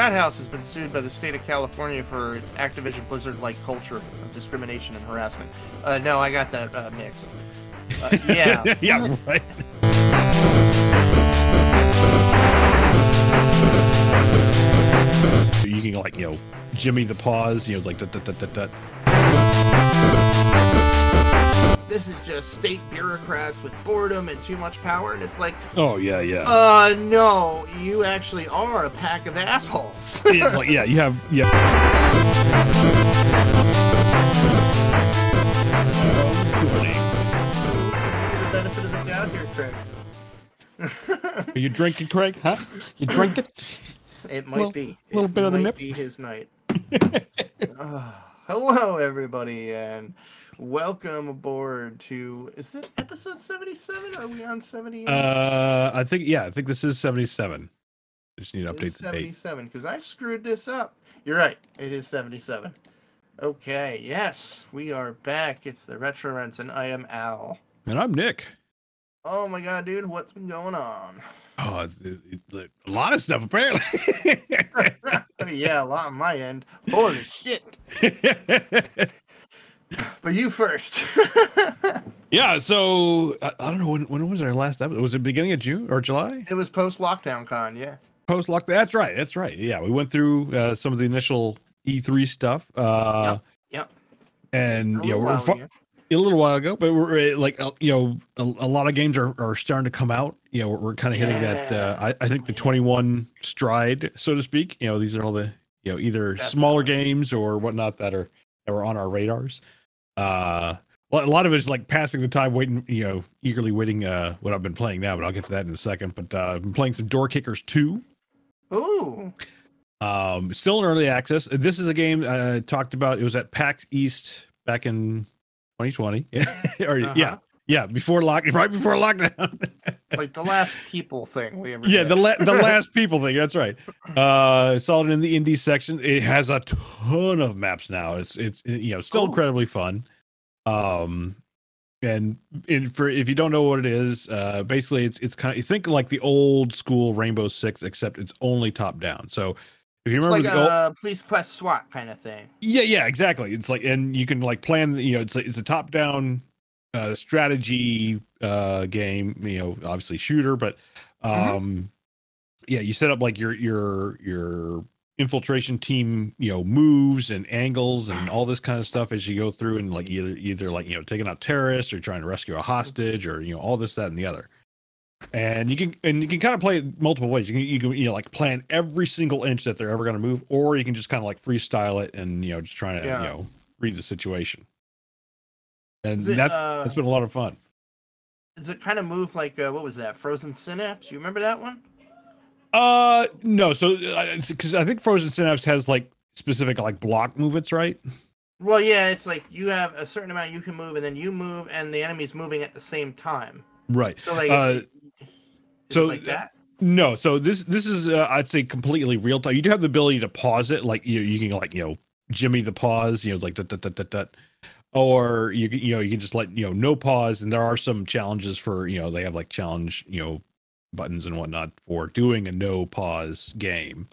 frat house has been sued by the state of California for its Activision Blizzard-like culture of discrimination and harassment. Uh, no, I got that uh, mixed. Uh, yeah. yeah, right. You can like you know Jimmy the pause, you know like da, da, da, da. This is just state bureaucrats with boredom and too much power, and it's like, Oh yeah, yeah. uh, no, you actually are a pack of assholes. yeah, like, yeah, you have yeah. the benefit of the doubt here, Craig. Are you drinking, Craig? Huh? You drinking? It might Little- be. A little It bit of the might nip. Be his night. Ah, hello, everybody, and welcome aboard to. Is it episode seventy-seven? Are we on seventy-eight? Uh, I think yeah, I think this is seventy-seven. Just need to update the date. Seventy-seven, because I screwed this up. You're right. It is seventy-seven. Okay. Yes, we are back. It's the Retro Rents, and I am Al. And I'm Nick. Oh my god, dude, what's been going on? Oh, it, it- a lot of stuff apparently. yeah, a lot on my end. Holy shit! But you first. yeah, so I, I don't know when when was our last episode? Was it beginning of June or July? it was post lockdown con, yeah. Post lock. That's right. That's right. Yeah, we went through uh, some of the initial E3 stuff. Uh, Yep. And A yeah, we're fu- a little while ago, but we're like uh, you know a, a lot of games are, are starting to come out. You know, we're, we're kind of hitting that. Uh, I, I think the 21 stride, so to speak. You know, these are all the you know either smaller games or whatnot that are that were on our radars. Uh, well, a lot of it is like passing the time, waiting. You know, eagerly waiting. Uh, what I've been playing now, but I'll get to that in a second. But uh, I've been playing some Door Kickers 2. Ooh. Um, still in early access. This is a game I talked about. It was at PAX East back in 2020. or Uh-huh. yeah, before lock, right before lockdown. Like the last people thing we ever yeah, did. the la- the last people thing. That's right. Uh, saw it in the indie section. It has a ton of maps now. It's it's you know still Cool. incredibly fun. Um, and in, for if you don't know what it is, uh, basically it's it's kind of you think like the old school Rainbow Six, except it's only top down. So if you It's remember like the old, a police quest SWAT kind of thing. yeah, yeah, exactly. It's like, and you can like plan. You know, it's it's a top down uh, strategy uh, game. You know, obviously shooter, but Mhm. um, yeah, you set up like your your your infiltration team. You know, moves and angles and all this kind of stuff as you go through, and like either either like you know taking out terrorists or trying to rescue a hostage or you know all this that and the other. And you can and you can kind of play it multiple ways. You can you can you know like plan every single inch that they're ever going to move, or you can just kind of like freestyle it and you know just trying to Yeah. you know read the situation. And it, that uh, that's been a lot of fun. Does it kind of move like uh, what was that? Frozen Synapse? You remember that one? Uh no, so because I think Frozen Synapse has like specific like block movements, right? Well, yeah, it's like you have a certain amount you can move, and then you move, and the enemy's moving at the same time. Right. So like, Uh, is it so like that. No, so this this is uh, I'd say completely real time. You do have the ability to pause it, like you you can like you know Jimmy the pause, you know like that that that that that, or you you know you can just let you know no pause, and there are some challenges for you know they have like challenge you know buttons and whatnot for doing a no pause game.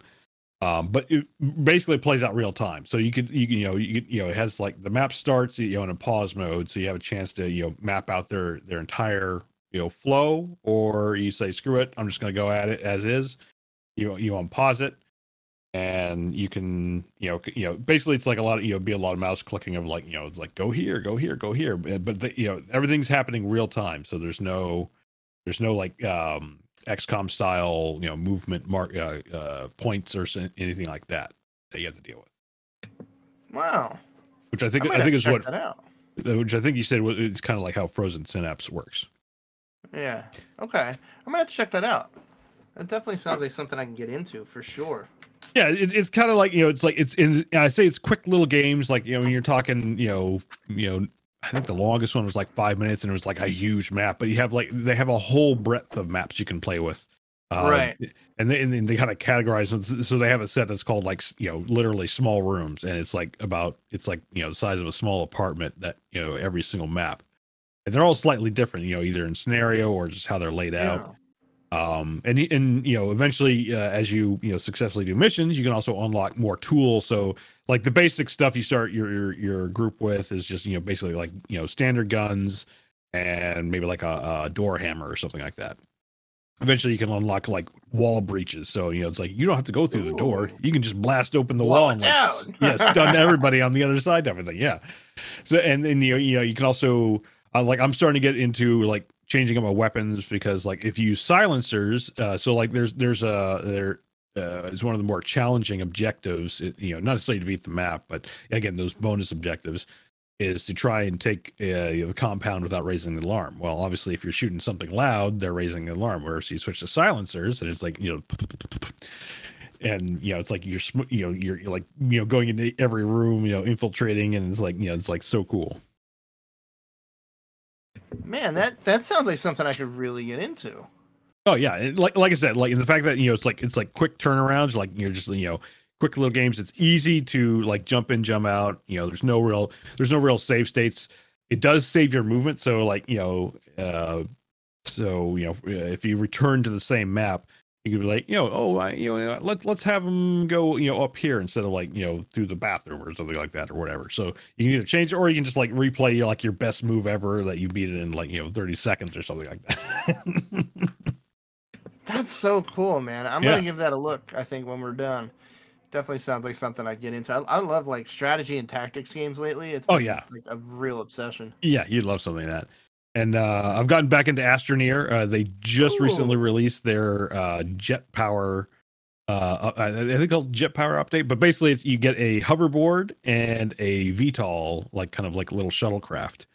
Um, but it basically plays out real time. So you could you can, you know you could, you know it has like the map starts you know in a pause mode, so you have a chance to you know map out their their entire you know flow, or you say screw it, I'm just going to go at it as is. You you unpause it, and you can you know you know basically it's like a lot of you know be a lot of mouse clicking of like you know like go here, go here, go here, but the, you know everything's happening real time, so there's no there's no like um XCOM style you know movement mark uh, uh, points or anything like that that you have to deal with. Wow. Which I think might I think is what which I think you said was it's kind of like how Frozen Synapse works. Yeah. Okay. I'm gonna have to check that out. That definitely sounds like something I can get into for sure. Yeah, it's it's kind of like you know, it's like it's in. I say it's quick little games, like you know, when you're talking, you know, you know, I think the longest one was like five minutes, and it was like a huge map. But you have like they have a whole breadth of maps you can play with, uh, Right. And they and then they kind of categorize them. So they have a set that's called like you know, literally small rooms, and it's like about it's like you know, the size of a small apartment that you know every single map, and they're all slightly different, you know, either in scenario or just how they're laid out. Um, and and you know, eventually, uh, as you you know successfully do missions, you can also unlock more tools. So, like the basic stuff you start your your, your group with is just you know basically like you know standard guns and maybe like a, a door hammer or something like that. Eventually, you can unlock like wall breaches. So you know, it's like you don't have to go through the door; you can just blast open the Blow wall and like, s- yeah, stun everybody on the other side. Everything, yeah. So and then you know, you know, you can also uh, like I'm starting to get into like changing up my weapons because like if you use silencers, uh, so like there's there's a there uh, is one of the more challenging objectives. It, you know, not necessarily to beat the map, but again, those bonus objectives is to try and take uh, you know, the compound without raising the alarm. Well, obviously, if you're shooting something loud, they're raising the alarm. Whereas you switch to silencers, and it's like you know, and you know, it's like you're you know you're, you're like you know going into every room, you know, infiltrating, and it's like you know, it's like so cool. Man, that that sounds like something I could really get into. Oh yeah, like like I said, like the fact that you know it's like it's like quick turnarounds, like you're just you know quick little games. It's easy to like jump in, jump out. You know, there's no real there's no real save states. It does save your movement, so like you know, uh, so you know if you return to the same map, you could be like you know oh I, you know let let's have them go you know up here instead of like you know through the bathroom or something like that or whatever. So you can either change it or you can just like replay your like your best move ever that you beat it in like you know 30 seconds or something like that. That's so cool, man. I'm Yeah. gonna give that a look. I think when we're done, definitely sounds like something I'd get into. I, I love like strategy and tactics games lately. It's Oh, yeah. like a real obsession. Yeah, you'd love something like that. And uh, I've gotten back into Astroneer. Uh, they just Ooh. recently released their uh, jet power. Uh, I I think it's called jet power update, but basically it's you get a hoverboard and a VTOL, like kind of like little shuttlecraft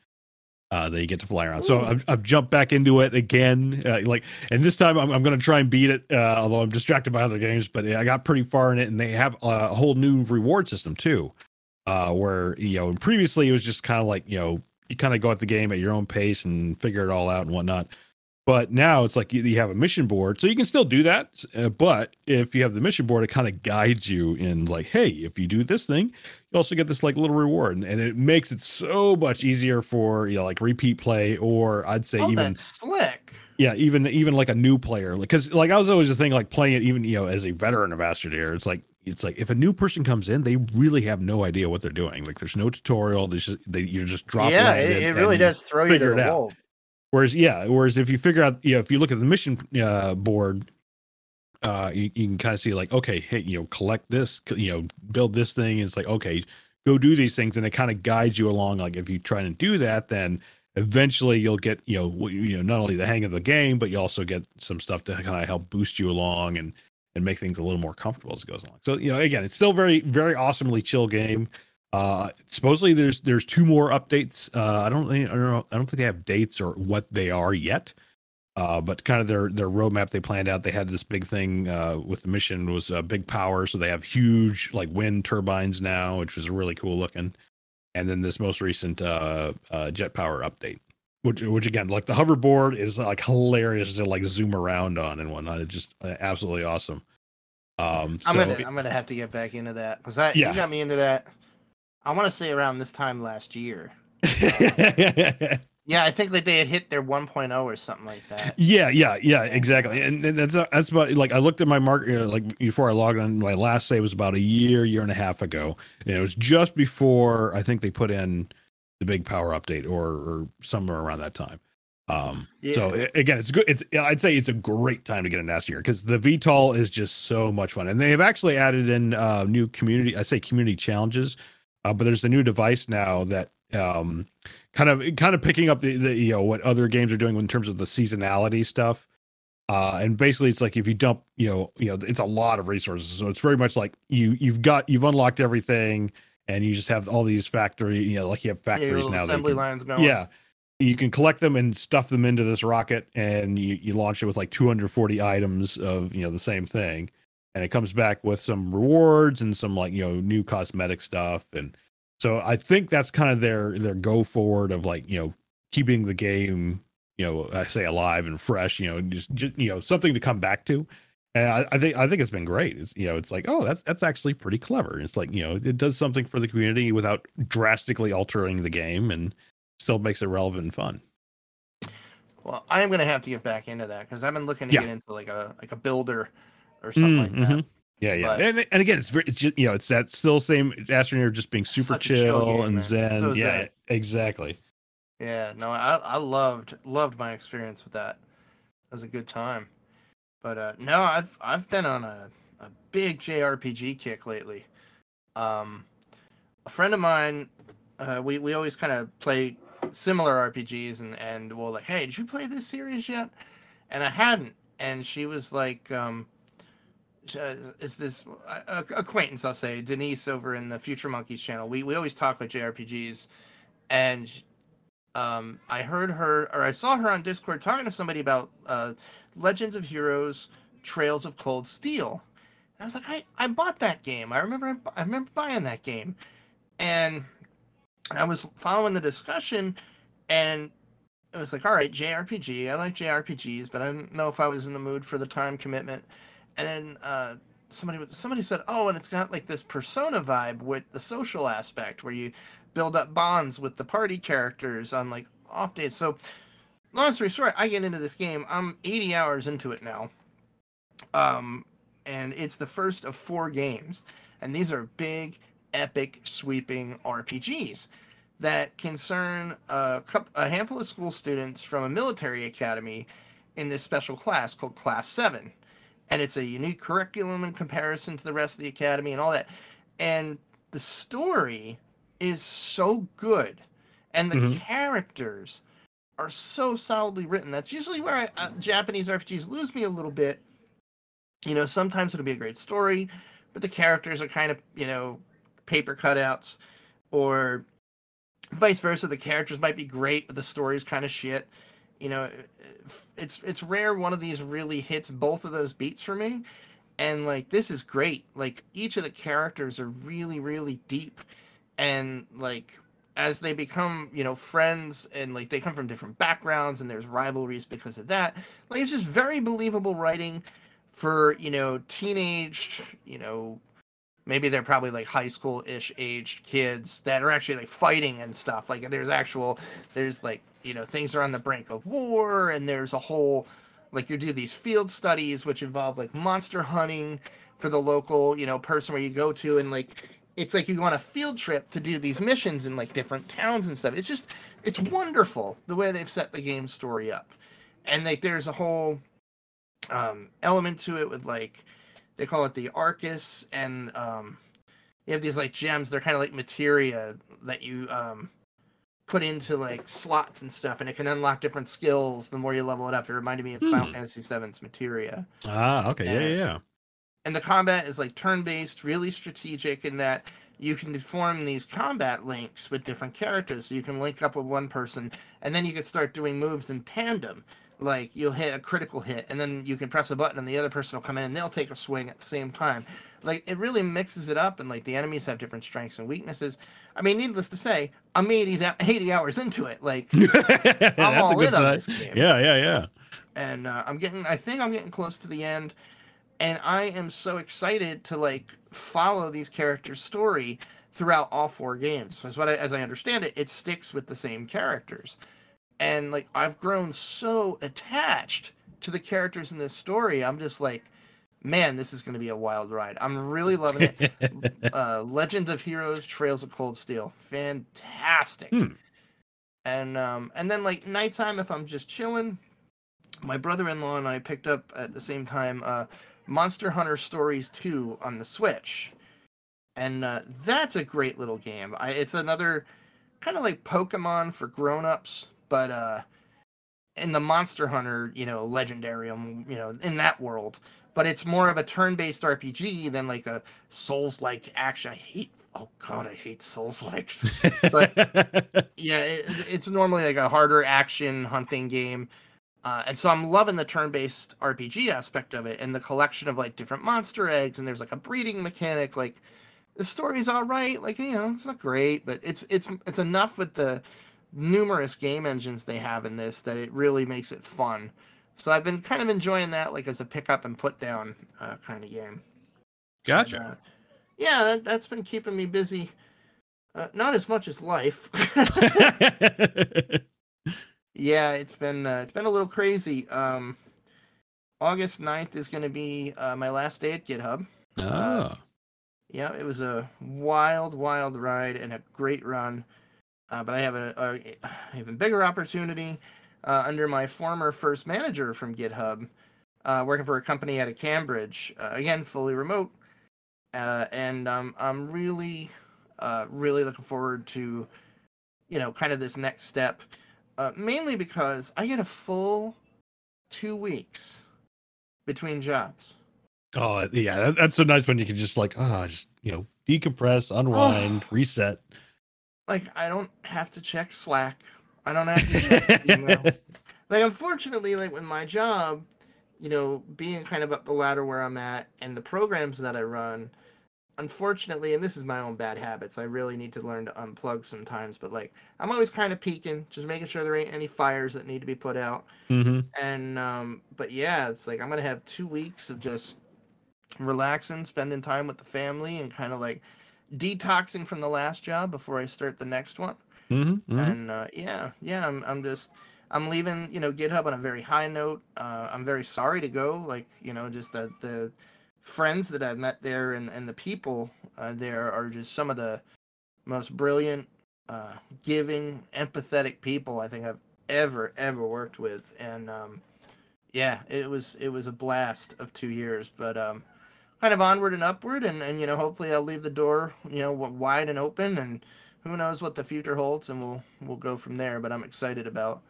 uh, that you get to fly around. So I've, I've jumped back into it again, uh, like, and this time I'm, I'm going to try and beat it. Uh, although I'm distracted by other games, but I got pretty far in it, and they have a whole new reward system too, uh, where you know previously it was just kind of like you know you kind of go at the game at your own pace and figure it all out and whatnot. But now it's like you, you have a mission board, so you can still do that. Uh, but if you have the mission board, it kind of guides you in like, hey, if you do this thing, you also get this like little reward, and, and it makes it so much easier for you know like repeat play, or I'd say Oh, even slick. yeah, even even like a new player, because like I was always the thing like playing it even you know as a veteran of Astroneer, it's like it's like if a new person comes in, they really have no idea what they're doing. Like there's no tutorial. There's just they you're just dropping. yeah, it, it really does throw you to the Whereas, yeah, whereas if you figure out, you know, if you look at the mission uh, board, uh, you, you can kind of see like, okay, hey, you know, collect this, you know, build this thing. It's like, okay, go do these things, and it kind of guides you along. Like if you try to do that, then eventually you'll get, you know, you know, not only the hang of the game, but you also get some stuff to kind of help boost you along and and make things a little more comfortable as it goes along. So, you know, again, it's still very, very awesomely chill game. Uh, supposedly there's there's two more updates. Uh, I don't think I don't know I don't think they have dates or what they are yet. Uh, but kind of their their roadmap they planned out. They had this big thing uh, with the mission was uh, big power, so they have huge like wind turbines now, which was really cool looking. And then this most recent uh, uh, jet power update, which which again like the hoverboard is like hilarious to like zoom around on and whatnot. It's just uh, absolutely awesome. Um, I'm so gonna it- I'm gonna have to get back into that because that Yeah. you got me into that. I want to say around this time last year. Yeah, I think that they had hit their 1.0 or something like that. Yeah, yeah, yeah, exactly. And, and that's that's about like I looked at my mark uh, like before I logged on. My last save was about a year, year and a half ago, and it was just before I think they put in the big power update or or somewhere around that time. Um, so Yeah. a- again, it's good. It's I'd say it's a great time to get in last year because the VTOL is just so much fun, and they have actually added in uh, new community. I say community challenges, uh, but there's a new device now that um, kind of kind of picking up the, the you know what other games are doing in terms of the seasonality stuff. Uh, and basically, it's like if you dump, you know, you know, it's a lot of resources. So it's very much like you you've got you've unlocked everything, and you just have all these factory, you know, like you have factories little now. assembly can- lines going. yeah. You can collect them and stuff them into this rocket and you, you launch it with like 240 items of, you know, the same thing. And it comes back with some rewards and some like, you know, new cosmetic stuff. And so I think that's kind of their their go forward of like, you know, keeping the game, you know, I say alive and fresh, you know, just, just you know, something to come back to. And I, I think I think it's been great. It's you know, it's like, oh, that's that's actually pretty clever. It's like, you know, it does something for the community without drastically altering the game and still makes it relevant and fun. Well, I am gonna have to get back into that because I've been looking to Yeah. get into like a like a builder or something like that. Mhm. Yeah, yeah, But- and, and again, it's very, it's just, you know, it's that still same Astroneer just being super chill chill, game, and man. zen. So yeah, zen. exactly. Yeah, no, I I loved loved my experience with that. It was a good time. But uh no, I've I've been on a, a big JRPG kick lately. Um a friend of mine, uh we, we always kind of play similar RPGs and and we'll like, hey, did you play this series yet? And I hadn't. And she was like, um uh, is this acquaintance? I'll say Denise over in the Future Monkeys channel. We we always talk like JRPGs, and um, I heard her or I saw her on Discord talking to somebody about uh, Legends of Heroes: Trails of Cold Steel. And I was like, I, I bought that game. I remember I remember buying that game, and I was following the discussion, and it was like, all right, JRPG. I like JRPGs, but I didn't know if I was in the mood for the time commitment. And then uh, somebody somebody said, oh, and it's got like this persona vibe with the social aspect where you build up bonds with the party characters on like off days. So, long story short, I get into this game. I'm 80 hours into it now, um, and it's the first of four games, and these are big, epic, sweeping RPGs that concern a, coup a handful of school students from a military academy in this special class called Class Seven, and it's a unique curriculum in comparison to the rest of the academy and all that, and the story is so good and the Mhm. characters are so solidly written. That's usually where I, uh, japanese rpgs lose me a little bit. You know sometimes it'll be a great story but the characters are kind of you know paper cutouts or vice versa. The characters might be great but the story's kind of shit. You know it's it's rare one of these really hits both of those beats for me. And like this is great. Like each of the characters are really really deep and like as they become you know friends and like they come from different backgrounds and there's rivalries because of that like it's just very believable writing for you know teenage you know maybe they're probably like high school-ish aged kids that are actually like fighting and stuff. Like there's actual there's like you know things are on the brink of war and there's a whole like you do these field studies which involve like monster hunting for the local you know person where you go to and like it's like you go on a field trip to do these missions in like different towns and stuff. It's just it's wonderful the way they've set the game story up. And like there's a whole um element to it with like they call it the arcus and um you have these like gems. They're kind of like materia that you um put into like slots and stuff and it can unlock different skills the more you level it up. It reminded me of Hmm. final fantasy VII's materia. Ah, okay, yeah, yeah, yeah. And the combat is like turn-based really strategic in that you can form these combat links with different characters. So you can link up with one person and then you can start doing moves in tandem. Like you'll hit a critical hit and then you can press a button and the other person will come in and they'll take a swing at the same time. Like it really mixes it up and like the enemies have different strengths and weaknesses. I mean needless to say i'm 80, 80 hours into it. Like That's all a good in on this game. Yeah, yeah, yeah. and uh, I'm getting I think I'm getting close to the end and I am so excited to like follow these characters story throughout all four games. Because what I, as I understand it it sticks with the same characters. And like I've grown so attached to the characters in this story I'm just like man this is going to be a wild ride. I'm really loving it. Uh, Legend of Heroes Trails of Cold Steel. Fantastic. Hmm. and um and then like nighttime if I'm just chilling my brother-in-law and I picked up at the same time uh, Monster Hunter Stories 2 on the Switch, and uh, that's a great little game. I, it's another kind of like Pokemon for grown-ups, but uh, in the Monster Hunter, you know, legendarium, you know, in that world. But it's more of a turn-based RPG than like a Souls-like action. I hate. Oh God, I hate Souls-likes. yeah, it, it's normally like a harder action hunting game. Uh, and so I'm loving the turn-based RPG aspect of it, and the collection of like different monster eggs, and there's like a breeding mechanic. Like the story's all right, like you know, it's not great, but it's it's it's enough with the numerous game engines they have in this that it really makes it fun. So I've been kind of enjoying that, like as a pick up and put down uh, kind of game. gotcha. And, uh, yeah, that, that's been keeping me busy. Uh, not as much as life. Yeah, it's been uh, it's been a little crazy. Um, August 9th is going to be uh, my last day at GitHub. Ah. Yeah, it was a wild, wild ride and a great run. Uh, but I have a, a even bigger opportunity uh, under my former first manager from GitHub, uh, working for a company out of Cambridge, uh, again fully remote, uh, and um, I'm really, uh, really looking forward to, you know, kind of this next step, mainly because I get a full two weeks between jobs. Oh yeah, that, that's so nice when you can just like ah, oh, just you know decompress, unwind, oh. reset. Like I don't have to check Slack. I don't have to check email. like unfortunately, like with my job, you know, being kind of up the ladder where I'm at and the programs that I run, unfortunately, and this is my own bad habits, I really need to learn to unplug sometimes. But like, I'm always kind of peeking, just making sure there ain't any fires that need to be put out. Mm-hmm. And um, but yeah, it's like I'm gonna have two weeks of just relaxing, spending time with the family, and kind of like detoxing from the last job before I start the next one. Mm-hmm, mm-hmm. And uh, yeah, yeah, I'm I'm just I'm leaving, you know, GitHub on a very high note. Uh, I'm very sorry to go. Like, you know, just the the friends that I've met there and, and the people uh, there are just some of the most brilliant, uh, giving, empathetic people I think I've ever ever worked with. And um, yeah, it was it was a blast of two years. But um, kind of onward and upward, and and you know, hopefully I'll leave the door you know wide and open, and who knows what the future holds, and we'll we'll go from there. But I'm excited about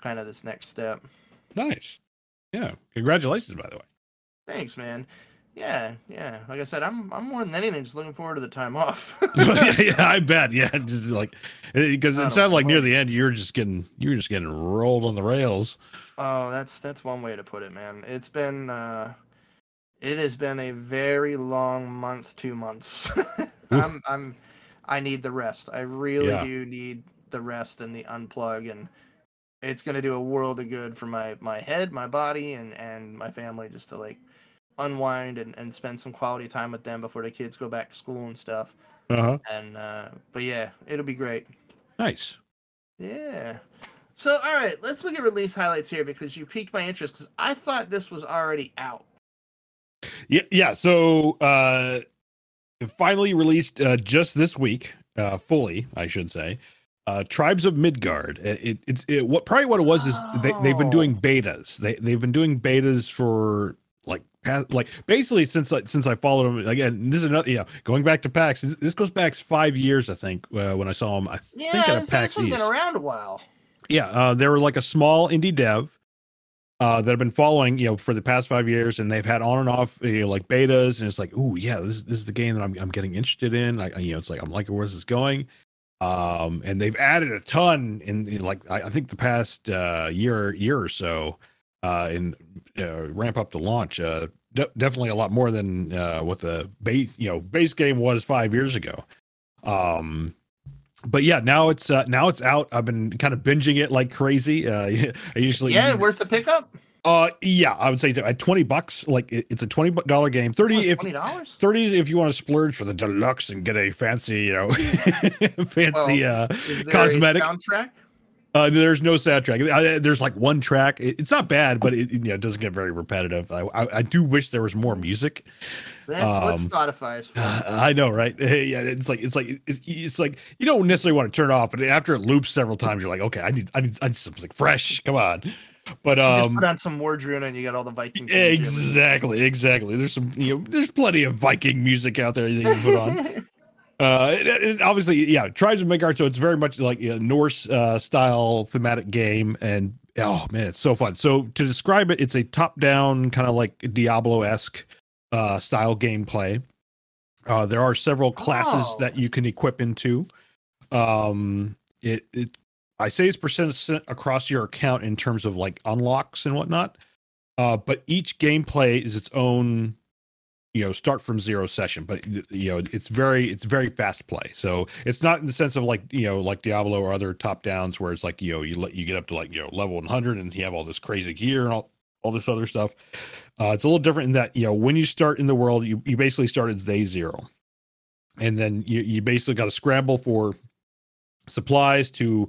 kind of this next step. Nice. Yeah. Congratulations, by the way. Thanks, man. Yeah, yeah. Like I said, I'm I'm more than anything just looking forward to the time off. yeah, yeah, I bet. Yeah, just like because it sounded like near the end you were just getting you were just getting rolled on the rails. Oh, that's that's one way to put it, man. It's been uh it has been a very long month, two months. I'm I'm I need the rest. I really yeah. do need the rest and the unplug and it's going to do a world of good for my my head, my body, and and my family just to like unwind and, and spend some quality time with them before the kids go back to school and stuff. Uh-huh. And uh, but yeah, it'll be great. Nice. Yeah. So all right, let's look at release highlights here because you piqued my interest because I thought this was already out. Yeah, yeah. So uh finally released uh, just this week, uh fully, I should say uh, Tribes of Midgard. It, it, it, what probably what it was is they, they've been doing betas. They they've been doing betas for like basically since like since I followed him again. This is another yeah. Going back to PAX, this goes back five years I think uh, when I saw him. I yeah, think at a PAX East. been around a while. Yeah, uh, they were like a small indie dev. Uh, that have been following, you know, for the past five years, and they've had on and off, you know, like betas, and it's like, oh yeah, this, this is the game that I'm, I'm getting interested in. I, you know, it's like I'm liking where this is going um, and they've added a ton in, in like I, I, think the past uh, year year or so uh, in uh, ramp up the launch. Uh, de- definitely a lot more than uh, what the base you know base game was five years ago. Um, but yeah, now it's uh, now it's out. I've been kind of binging it like crazy. Uh, I usually yeah, worth the pickup. Uh, yeah, I would say at twenty bucks, like it, it's a twenty dollar game. Thirty if $20? thirty if you want to splurge for the deluxe and get a fancy, you know, fancy well, uh cosmetic soundtrack. Uh, there's no soundtrack. there's like one track. It, it's not bad, but it, you know, it doesn't get very repetitive. I, I, I do wish there was more music. That's um, what Spotify is for. I know, right? Yeah, it's like it's like it's, it's, like you don't necessarily want to turn it off, but after it loops several times, you're like, okay, I need I need I need something fresh. Come on. But um, just put on some Wardruna and you got all the Viking. Exactly, exactly. There's some, you know, there's plenty of Viking music out there that you can put on. uh, it, it obviously, yeah, Tribes of Midgard. So it's very much like a Norse uh, style thematic game, and oh man, it's so fun. So to describe it, it's a top-down kind of like Diablo esque uh, style gameplay. Uh, there are several classes oh. that you can equip into. Um, it it I say it's percent across your account in terms of like unlocks and whatnot. Uh, but each gameplay is its own, you know, start from zero session. But you know, it's very it's very fast play. So it's not in the sense of like you know like Diablo or other top downs where it's like you know you let you get up to like you know level 100 and you have all this crazy gear and all all this other stuff. Uh, it's a little different in that you know when you start in the world, you you basically start at day zero, and then you you basically got to scramble for supplies to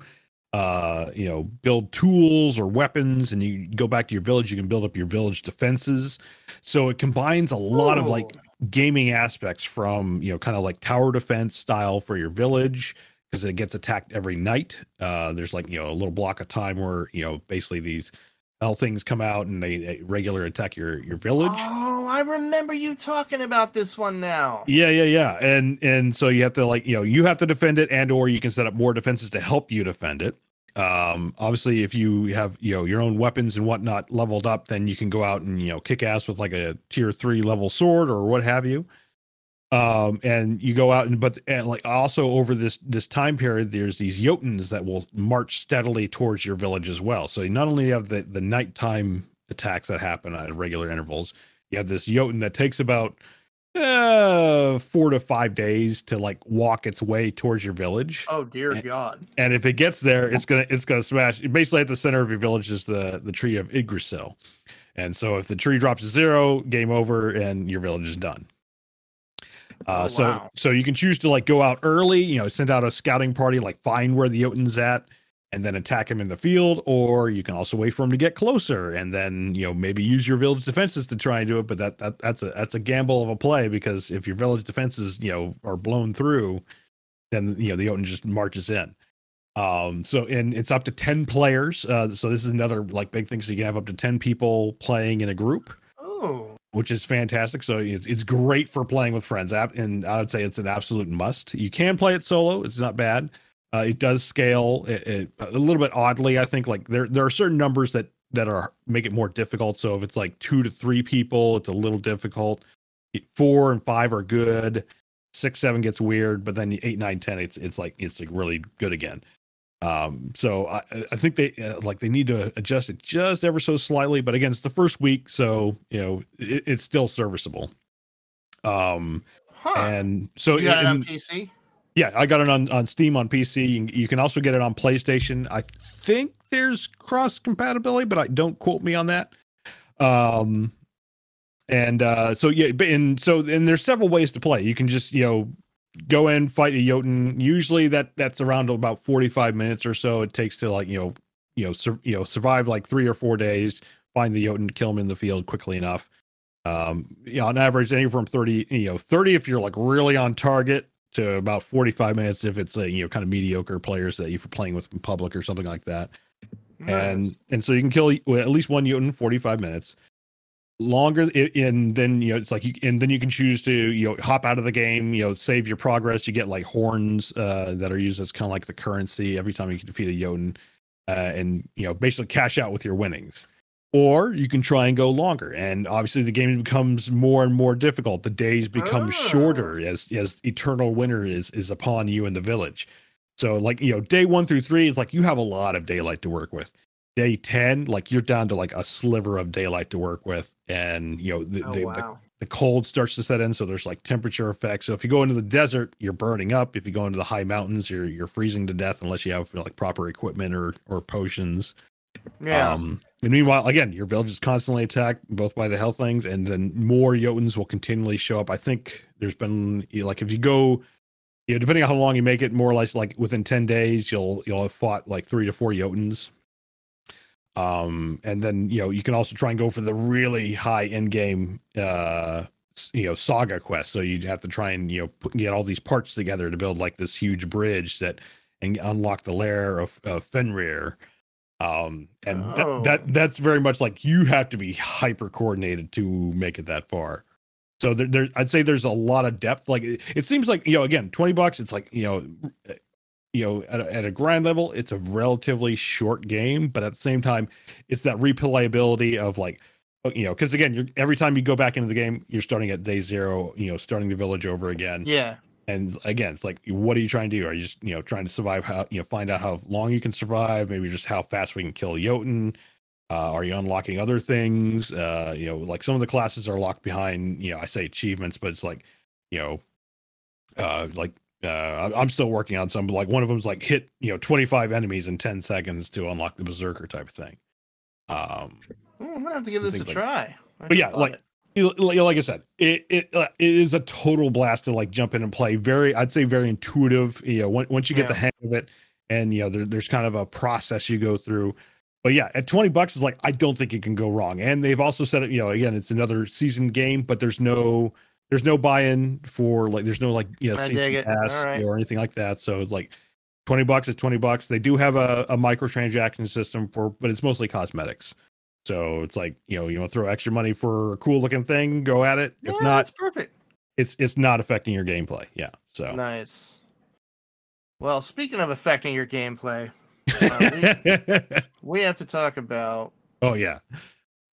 uh, you know, build tools or weapons, and you go back to your village. You can build up your village defenses. So it combines a lot of like gaming aspects from you know, kind of like tower defense style for your village because it gets attacked every night. Uh, there's like you know a little block of time where you know basically these hell things come out and they, they regular attack your your village. Oh, I remember you talking about this one now. Yeah, yeah, yeah. And and so you have to like, you know, you have to defend it and or you can set up more defenses to help you defend it. Um obviously if you have, you know, your own weapons and whatnot leveled up, then you can go out and, you know, kick ass with like a tier three level sword or what have you um and you go out and but and like also over this this time period there's these jotuns that will march steadily towards your village as well. So you not only have the the nighttime attacks that happen at regular intervals you have this jotun that takes about uh four to five days to like walk its way towards your village. Oh dear and, god. and if it gets there it's gonna it's gonna smash basically at the center of your village is the the tree of yggdrasil. And so if the tree drops to zero game over and your village is done uh, oh, so wow. so you can choose to like go out early, you know, send out a scouting party, like find where the Jotun's at, and then attack him in the field, or you can also wait for him to get closer and then you know maybe use your village defenses to try and do it. But that, that that's a that's a gamble of a play because if your village defenses you know are blown through, then you know the Jotun just marches in. Um, so and it's up to ten players. Uh, so this is another like big thing. So you can have up to ten people playing in a group. Oh which is fantastic. So it's, it's great for playing with friends. And I would say it's an absolute must. You can play it solo; it's not bad. Uh, it does scale it, it, a little bit oddly. I think like there there are certain numbers that that are make it more difficult. So if it's like two to three people, it's a little difficult. Four and five are good. Six, seven gets weird, but then eight, nine, ten, it's it's like it's like really good again. Um, so I, I think they uh, like they need to adjust it just ever so slightly, but again, it's the first week, so you know it, it's still serviceable. Um, huh. and so you got and, it on PC. Yeah, I got it on on Steam on PC. You, you can also get it on PlayStation. I think there's cross compatibility, but I don't quote me on that. Um, and uh, so yeah, and so and there's several ways to play. You can just you know go in fight a jotun. Usually that that's around about 45 minutes or so it takes to like you know you know sur- you know survive like three or four days find the jotun kill him in the field quickly enough. Um you know on average anywhere from 30 you know 30 if you're like really on target to about 45 minutes if it's a you know kind of mediocre players that you're playing with in public or something like that. Nice. and and so you can kill at least one jotun 45 minutes longer and then you know it's like you and then you can choose to you know hop out of the game you know save your progress. You get like horns uh that are used as kind of like the currency every time you can defeat a jotun uh, and you know basically cash out with your winnings. Or you can try and go longer and obviously the game becomes more and more difficult. The days become oh. shorter as as eternal winter is is upon you in the village. So like you know day one through three it's like you have a lot of daylight to work with day 10 like you're down to like a sliver of daylight to work with. And you know the, oh, the, wow. the, the, cold starts to set in so there's like temperature effects. So if you go into the desert you're burning up. If you go into the high mountains you're you're freezing to death unless you have like proper equipment or or potions. Yeah. Um and meanwhile again your village is constantly attacked both by the health things and then more jotuns will continually show up. I think there's been like if you go you know, depending on how long you make it, more or less like within 10 days, you'll you'll have fought like three to four Jotuns um, and then you know you can also try and go for the really high end game, uh, you know, saga quest. So you'd have to try and you know put, get all these parts together to build like this huge bridge that and unlock the lair of, of Fenrir. Um, and oh. that, that that's very much like you have to be hyper coordinated to make it that far. So there, there, I'd say there's a lot of depth. Like it, it seems like you know, again, twenty bucks. It's like you know, you know, at a, at a grind level, it's a relatively short game, but at the same time, it's that replayability of like, you know, because again, you're every time you go back into the game, you're starting at day zero, you know, starting the village over again. Yeah. And again, it's like, what are you trying to do? Are you just, you know, trying to survive? How you know, find out how long you can survive? Maybe just how fast we can kill Jotun. Uh, are you unlocking other things? Uh, you know, like some of the classes are locked behind, you know, I say achievements, but it's like, you know, uh, like uh, I'm still working on some. Like one of them's like hit you know 25 enemies in 10 seconds to unlock the berserker type of thing. Um, Ooh, I'm gonna have to give this a like, try. I but yeah, like it. like I said, it, it uh, it is a total blast to like jump in and play. Very, I'd say, very intuitive. You know, once you get yeah. the hang of it, and you know there, there's kind of a process you go through. But yeah, at 20 bucks is like I don't think it can go wrong. And they've also said it, you know, again, it's another season game, but there's no there's no buy-in for like there's no like you know pass right. or anything like that. So like 20 bucks is 20 bucks. They do have a, a microtransaction system for but it's mostly cosmetics. So it's like, you know, you want to throw extra money for a cool looking thing, go at it. If not, it's perfect. it's it's not affecting your gameplay. Yeah. So Nice. Well, speaking of affecting your gameplay, uh, we have to talk about oh yeah.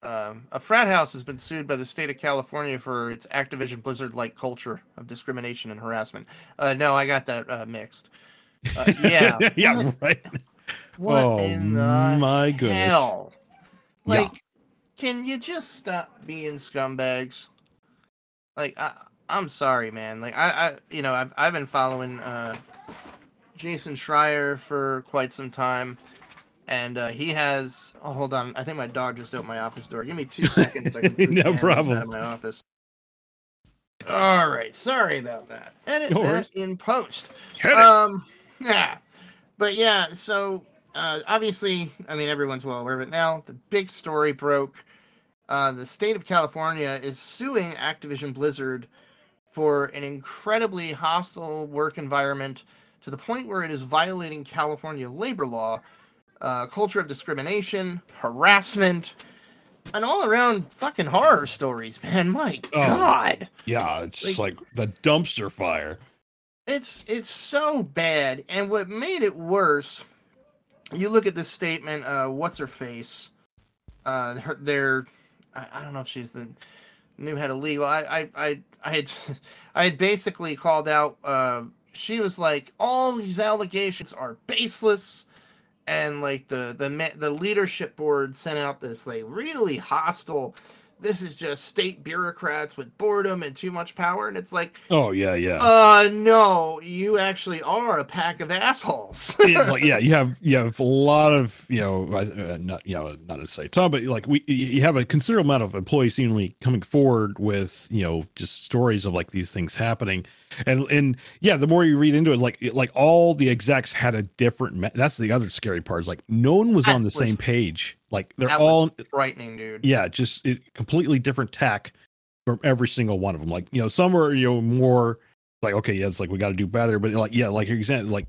Um, a frat house has been sued by the state of California for its Activision Blizzard like culture of discrimination and harassment. Uh, no, I got that uh, mixed. Uh, yeah. yeah, right. What oh in the my goodness. hell? Yeah. Like, can you just stop being scumbags? Like, I, I'm sorry, man. Like, I, I, you know, I've I've been following uh, Jason Schreier for quite some time, and uh, he has. Oh, hold on. I think my dog just opened my office door. Give me two seconds. I can put No problem. Out of my office. All right. Sorry about that. Edit No that in post. Um, yeah, but yeah. So uh, obviously, I mean, everyone's well aware of it now. The big story broke. Uh, the state of California is suing Activision Blizzard for an incredibly hostile work environment to the point where it is violating California labor law, uh, culture of discrimination, harassment, and all around fucking horror stories, man. My Oh. God. yeah, it's like- like the dumpster fire. It's it's so bad, and what made it worse, you look at this statement. Uh, what's her face? Uh, her, their, I, I don't know if she's the new head of legal. I I I, I had I had basically called out. Uh, she was like, all these allegations are baseless, and like the the the leadership board sent out this like really hostile. This is just state bureaucrats with boredom and too much power, and it's like. Oh yeah, yeah. Uh, no, you actually are a pack of assholes. yeah, like, yeah, you have you have a lot of you know uh, not you know not to say Tom, but like we you have a considerable amount of employees seemingly coming forward with you know just stories of like these things happening, and and yeah, the more you read into it, like like all the execs had a different. Me- that's the other scary part is like no one was That on the was- same page. Like they're all frightening, dude. yeah, just it, completely different tack from every single one of them. Like you know, some are you know more like okay, yeah, it's like we got to do better, but like yeah, like your example, like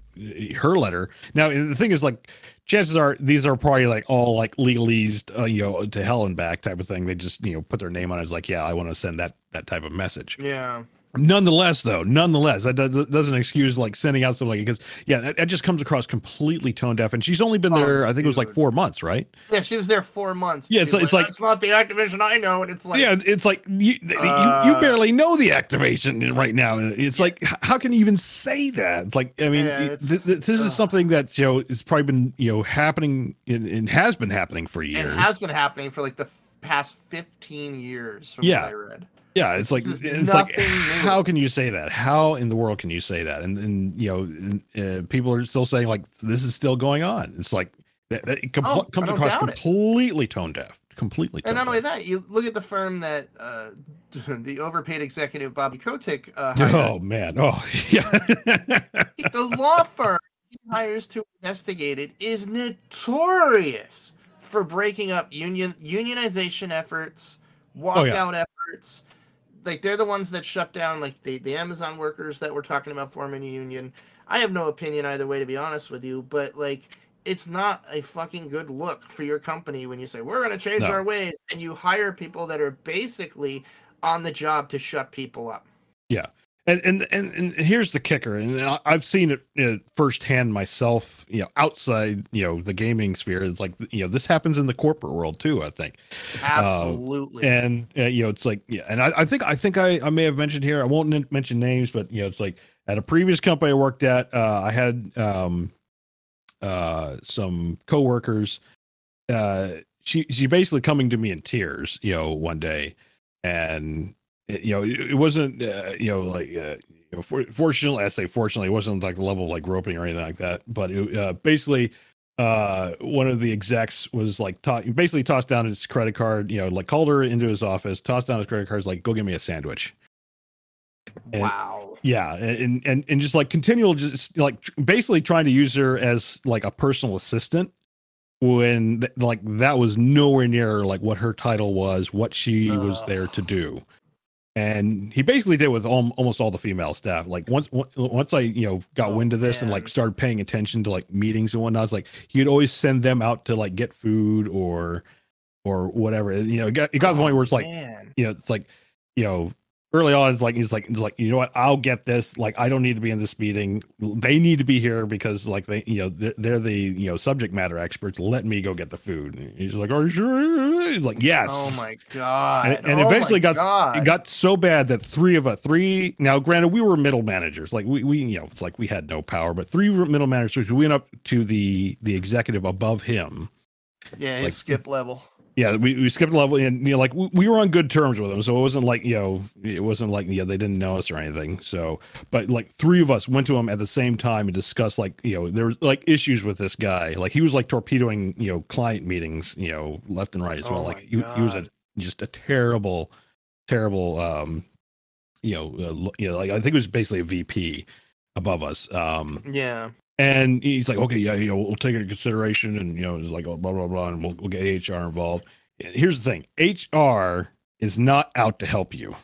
her letter. Now the thing is, like chances are these are probably like all like legalese, uh, you know, to hell and back type of thing. They just you know put their name on it as like yeah, I want to send that that type of message. Yeah. Nonetheless, though, nonetheless, that does, doesn't excuse like sending out something like because yeah, that, that just comes across completely tone deaf, and she's only been Oh, there. I think it was like four months, right? Yeah, she was there four months. Yeah, it's like- it's like- it's not the Activision I know, and it's like, yeah, it's like you, you you Uh, barely know the Activision right now. It's like how can you even say that? It's like I mean, Yeah, it- it's- th- th- this ugh. is something that you know has probably been you know happening and, has been happening for years. it has been happening for like the past fifteen years. From Yeah. what I read. Yeah, it's like it's like how can you say that? How in the world can you say that? And and you know, and, uh, people are still saying like this is still going on. It's like that, that it com- Oh, comes across doubt it. completely tone deaf, completely. And not only that, you look at the firm that uh, the overpaid executive Bobby Kotick uh, hired. Oh man! Oh yeah. the law firm he hires to investigate it is notorious for breaking up union unionization efforts, walkout Oh, yeah. efforts. Like they're the ones that shut down like the, the Amazon workers that we're talking about forming a union. I have no opinion either way to be honest with you, but like it's not a fucking good look for your company when you say we're going to change No. our ways and you hire people that are basically on the job to shut people up. And, and and and here's the kicker, and I've seen it uh, firsthand myself. You know, outside you know the gaming sphere, it's like you know this happens in the corporate world too. I think, Absolutely. and uh, you know it's like yeah, and I, I think I think I, I may have mentioned here. I won't n- mention names, but you know it's like at a previous company I worked at, uh, I had um uh some coworkers. Uh, she she basically coming to me in tears, you know, one day, and you know it, wasn't uh, you know like uh, you know, for, fortunately I say fortunately it wasn't like the level of like groping or anything like that, but it, uh, basically uh one of the execs was like to- basically tossed down his credit card you know like called her into his office tossed down his credit cards like go get me a sandwich And- Wow. Yeah, and and and just like continual, just like tr- basically trying to use her as like a personal assistant when th- like that was nowhere near like what her title was, what she was there to do. And he basically did with al- almost all the female staff. Like once once I you know got Oh, wind of this and like started paying attention to like meetings and whatnot, it's like he'd always send them out to like get food or or whatever. You know, it got, it got to the oh, point where it's like man. you know, it's like, you know, early on, it's like he's like, he's like, you know what, I'll get this. Like, I don't need to be in this meeting. They need to be here because, like, they, you know, they're, they're the, you know, subject matter experts. Let me go get the food. And he's like, are you sure? He's like, yes. Oh my god. And- and Oh eventually got- God. It got so bad that three of us, three. Now, granted, we were middle managers. Like we, we, you know, it's like we had no power, but three middle managers. We went up to the the executive above him, yeah, his like- skip level. Yeah, we, we skipped a level and you know, like we, we were on good terms with them. So it wasn't like, you know, it wasn't like, you know, they didn't know us or anything. So, but like three of us went to him at the same time and discussed like, you know, there was like issues with this guy. Like he was like torpedoing, you know, client meetings, you know, left and right as well. Oh like he, he was a, just a terrible, terrible, um, you know, uh, you know, like I think it was basically a VP above us. Um, Yeah. And he's like, okay, yeah, know, we'll take it into consideration, and you know, it's like oh, blah blah blah, and we'll, we'll get HR involved. Here's the thing: HR is not out to help you.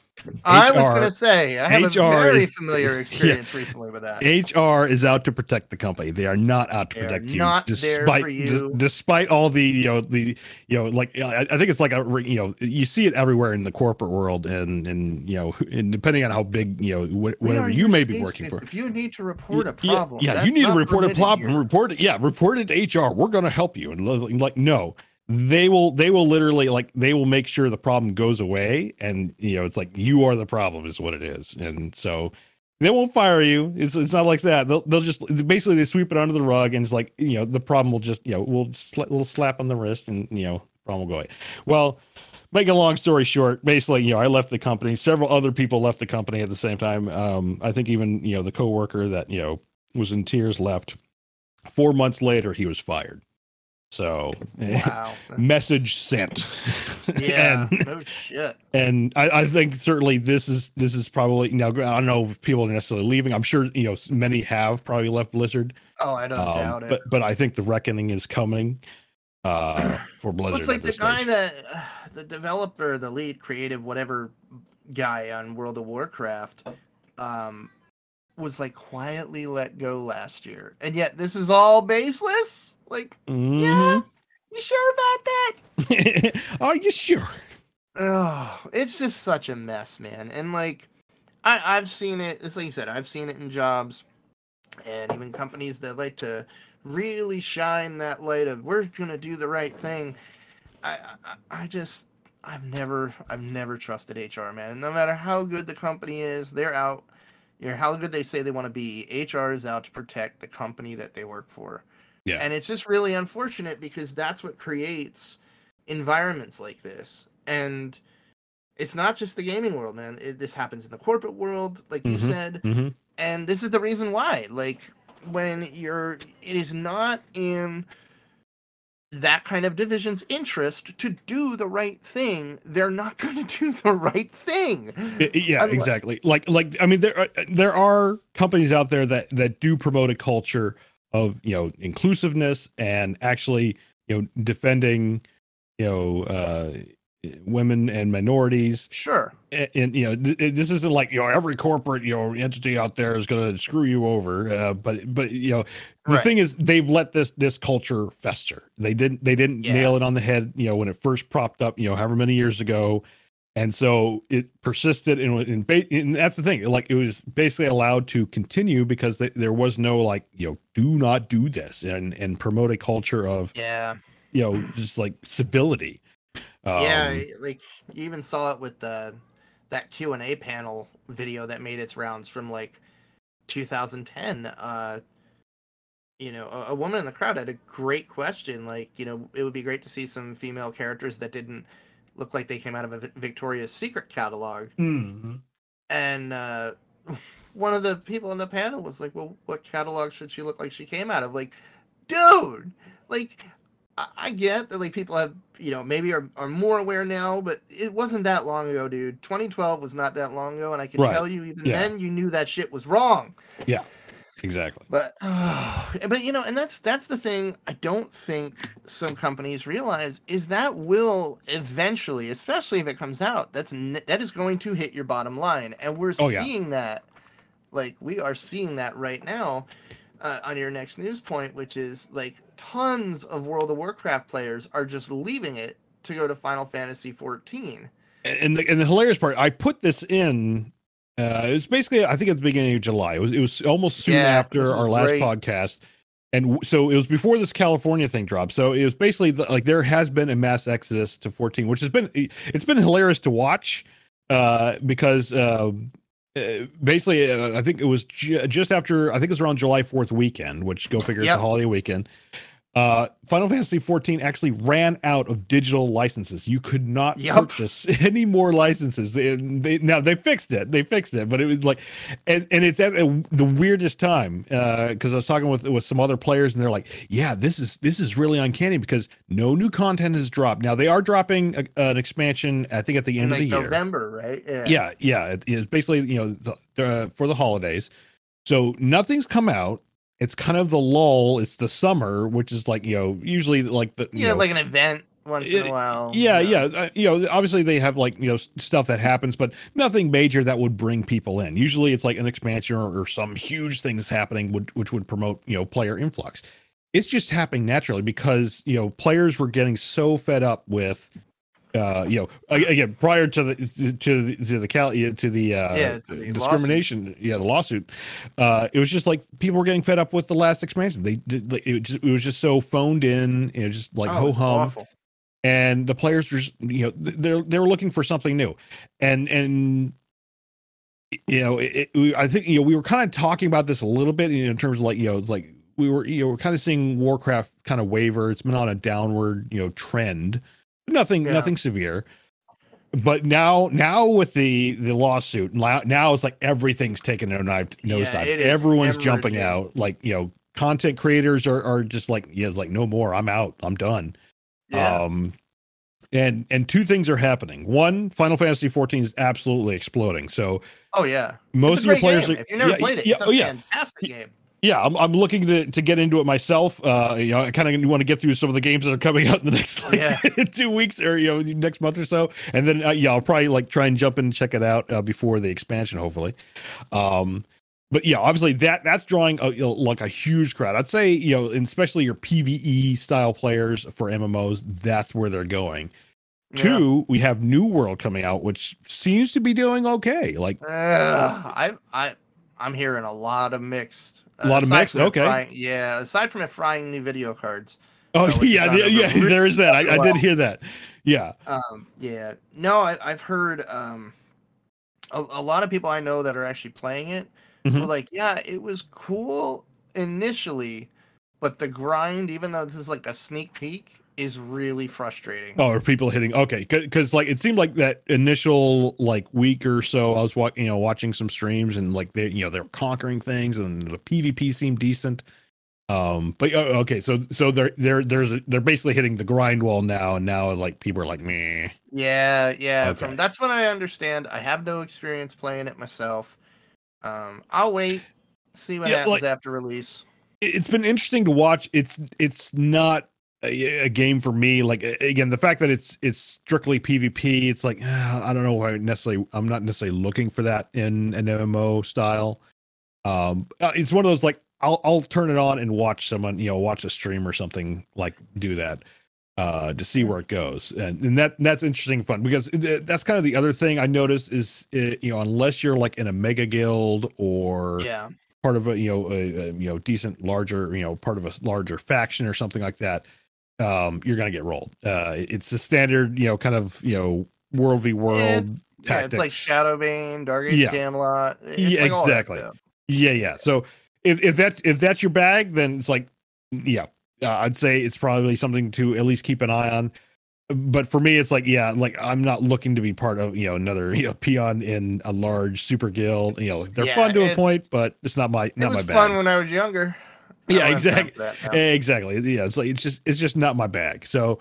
I was gonna say I have HR a very is- familiar yeah. experience recently with that. HR is out to protect the company. They are not out to They protect you. not there despite for des- you. despite all the you know the you know like I, I think it's like a you know you see it everywhere in the corporate world, and and you know and depending on how big you know wh- whatever you may be working space. for. If you need to report a problem, Yeah, you that's need to report a problem. here. Report it. Yeah, report it to HR. We're going to help you. And like, no, they will. They will literally like they will make sure the problem goes away. And you know, it's like you are the problem is what it is. And so they won't fire you. It's it's not like that. They'll they'll just basically they sweep it under the rug and it's like you know the problem will just you know we'll sla- little slap on the wrist and you know problem will go away. Well. Make a long story short, basically, you know, I left the company. Several other people left the company at the same time. Um, I think even you know the coworker that you know was in tears left. Four months later, he was fired. So, Wow. message sent. Yeah. and no shit. and I, I think certainly this is this is probably now. I don't know if people are necessarily leaving. I'm sure you know many have probably left Blizzard. Oh, I don't Um, doubt it. but but I think the reckoning is coming uh, for Blizzard. Looks like the this guy that uh, the developer, the lead creative, whatever guy on World of Warcraft, um, was like quietly let go last year, and yet this is all baseless. Like, Mhm. you sure about that? are you sure? Oh, it's just such a mess, man. And like, I I've seen it. It's like you said, I've seen it in jobs, and even companies that like to really shine that light of we're gonna do the right thing. I I, I just I've never I've never trusted HR, man. And no matter how good the company is, they're out. You know, how good they say they want to be, HR is out to protect the company that they work for. Yeah. And it's just really unfortunate because that's what creates environments like this. And it's not just the gaming world, man. It, this happens in the corporate world, like you Mhm. said. hmm And this is the reason why. Like when you're it is not in that kind of division's interest to do the right thing, they're not going to do the right thing. Yeah Unlike- exactly like like i mean there are there are companies out there that that do promote a culture of you know inclusiveness and actually you know defending you know uh women and minorities Sure. and, and you know th- th- this isn't like you know every corporate you know entity out there is going to screw you over uh, but but you know the Right. thing is they've let this this culture fester they didn't they didn't Yeah. nail it on the head you know when it first propped up you know however many years ago and so it persisted and, and, ba- and that's the thing like it was basically allowed to continue because th- there was no like you know do not do this and and promote a culture of Yeah. you know just like civility yeah, Um, like you even saw it with the that Q and A panel video that made its rounds from like 2010. Uh, you know, a, a woman in the crowd had a great question. Like, you know, it would be great to see some female characters that didn't look like they came out of a Victoria's Secret catalog. mhm. And uh, one of the people on the panel was like, "Well, what catalog should she look like she came out of?" Like, dude, like I, I get that like people have you know maybe are, are more aware now, but it wasn't that long ago, dude. 2012 was not that long ago, and I can Right. tell you even Yeah. then you knew that shit was wrong. Exactly. But but you know, and that's that's the thing I don't think some companies realize is that will eventually, especially if it comes out, that's that is going to hit your bottom line, and we're Oh, yeah. seeing that. Like we are seeing that right now uh, on your next news point, which is like tons of World of Warcraft players are just leaving it to go to Final Fantasy 14. and the, and the hilarious part, I put this in. Uh, it was basically, I think, at the beginning of July. It was, it was almost soon Yeah, after our last great. podcast, and w- so it was before this California thing dropped. So it was basically the, like there has been a mass exodus to 14, which has been it's been hilarious to watch uh, because uh, uh, basically uh, I think it was ju- just after I think it was around July 4th weekend, which go figure it's a holiday weekend. Uh, Final Fantasy 14 actually ran out of digital licenses. You could not Yep. purchase any more licenses. They, they now they fixed it. They fixed it, but it was like, and and it's at the weirdest time because I was talking with with some other players, and they're like, "Yeah, this is this is really uncanny because no new content has dropped. Now they are dropping a, an expansion. I think at the end like of the year. November, right? Yeah, yeah. It, it's basically you know the, uh, for the holidays. So nothing's come out. It's kind of the lull. It's the summer, which is like you know usually like the you Yeah, know, like an event once in a while. yeah, you know. yeah. Uh, you know, obviously they have like you know stuff that happens, but nothing major that would bring people in. Usually it's like an expansion or, or some huge things happening, would, which would promote you know player influx. It's just happening naturally because you know players were getting so fed up with. Uh, you know, again, prior to the to the to the cal to the uh, Yeah, to the discrimination, yeah, the lawsuit. Uh, it was just like people were getting fed up with the last expansion. They did, like, it, just, it was just so phoned in, you know, just like Oh, ho hum and the players were just, you know they're they were looking for something new. And and you know it, it, we- i think you know we were kind of talking about this a little bit you know, in terms of like you know it's like we were you know we're kind of seeing warcraft kind of waver. It's been on a downward you know trend nothing Yeah. nothing severe but now now with the the lawsuit now, now it's like everything's taking a knife Yeah, nosedive is everyone's jumping hemorrhaging. out like you know content creators are, are just like yeah it's like no more i'm out i'm done Yeah. um, and and two things are happening. One, Final Fantasy 14 is absolutely exploding. So oh yeah. most of your players game. are if you never yeah, played it, Yeah, it's a oh yeah, fantastic game. Yeah. I'm I'm looking to to get into it myself. Uh, you know, I kind of want to get through some of the games that are coming out in the next like Yeah. two weeks or you know next month or so, and then uh, yeah, I'll probably like try and jump in and check it out uh, before the expansion, hopefully. Um, but yeah, obviously that that's drawing a, you know, like a huge crowd. I'd say you know, and especially your PVE style players for MMOs, that's where they're going. Yeah. Two, we have New World coming out, which seems to be doing okay. Like, I I I'm hearing a lot of mixed. A lot of aside mixed? from it Okay. frying- yeah, aside from it frying new video cards. oh yeah, yeah, there is that. I, I did hear that. Yeah, Um, yeah. No, I, I've heard um, a, a lot of people I know that are actually playing it Mhm. were like, yeah, it was cool initially, but the grind, even though this is like a sneak peek, is really frustrating. Oh, are people hitting? Okay, because like it seemed like that initial like week or so, I was wa- you know watching some streams and like they you know they're conquering things and the PvP seemed decent. Um, but oh, okay, so so they're they're there's a, they're basically hitting the grind wall now, and now like people are like me. Yeah, yeah. Okay. From that's what I understand. I have no experience playing it myself. Um, I'll wait, see what Yeah, happens like- after release. it's been interesting to watch. It's it's not a, a game for me. Like again, the fact that it's it's strictly PvP. It's like ah, I don't know. I necessarily, I'm not necessarily looking for that in an MMO style. Um, uh, it's one of those like I'll I'll turn it on and watch someone you know watch a stream or something like do that uh to see where it goes and, and that that's interesting fun because it- that's kind of the other thing i noticed is uh, you know unless you're like in a mega guild or Yeah, part of a you know a, a you know decent larger you know part of a larger faction or something like that um you're gonna get rolled uh it's a standard you know kind of you know world v world It's- yeah. It's like. Shadowbane, Dark Age Yeah. Camelot. It's Yeah, like exactly. yeah yeah so if if that's if that's your bag then it's like yeah uh, i'd say it's probably something to at least keep an eye on but for me it's like yeah like i'm not looking to be part of you know another you know peon in a large super guild you know they're Yeah, fun to a point but it's not my It not was my bag fun when I was younger. Yeah, don't have time exact- for that now. exactly. Yeah, it's like it's just it's just not my bag. So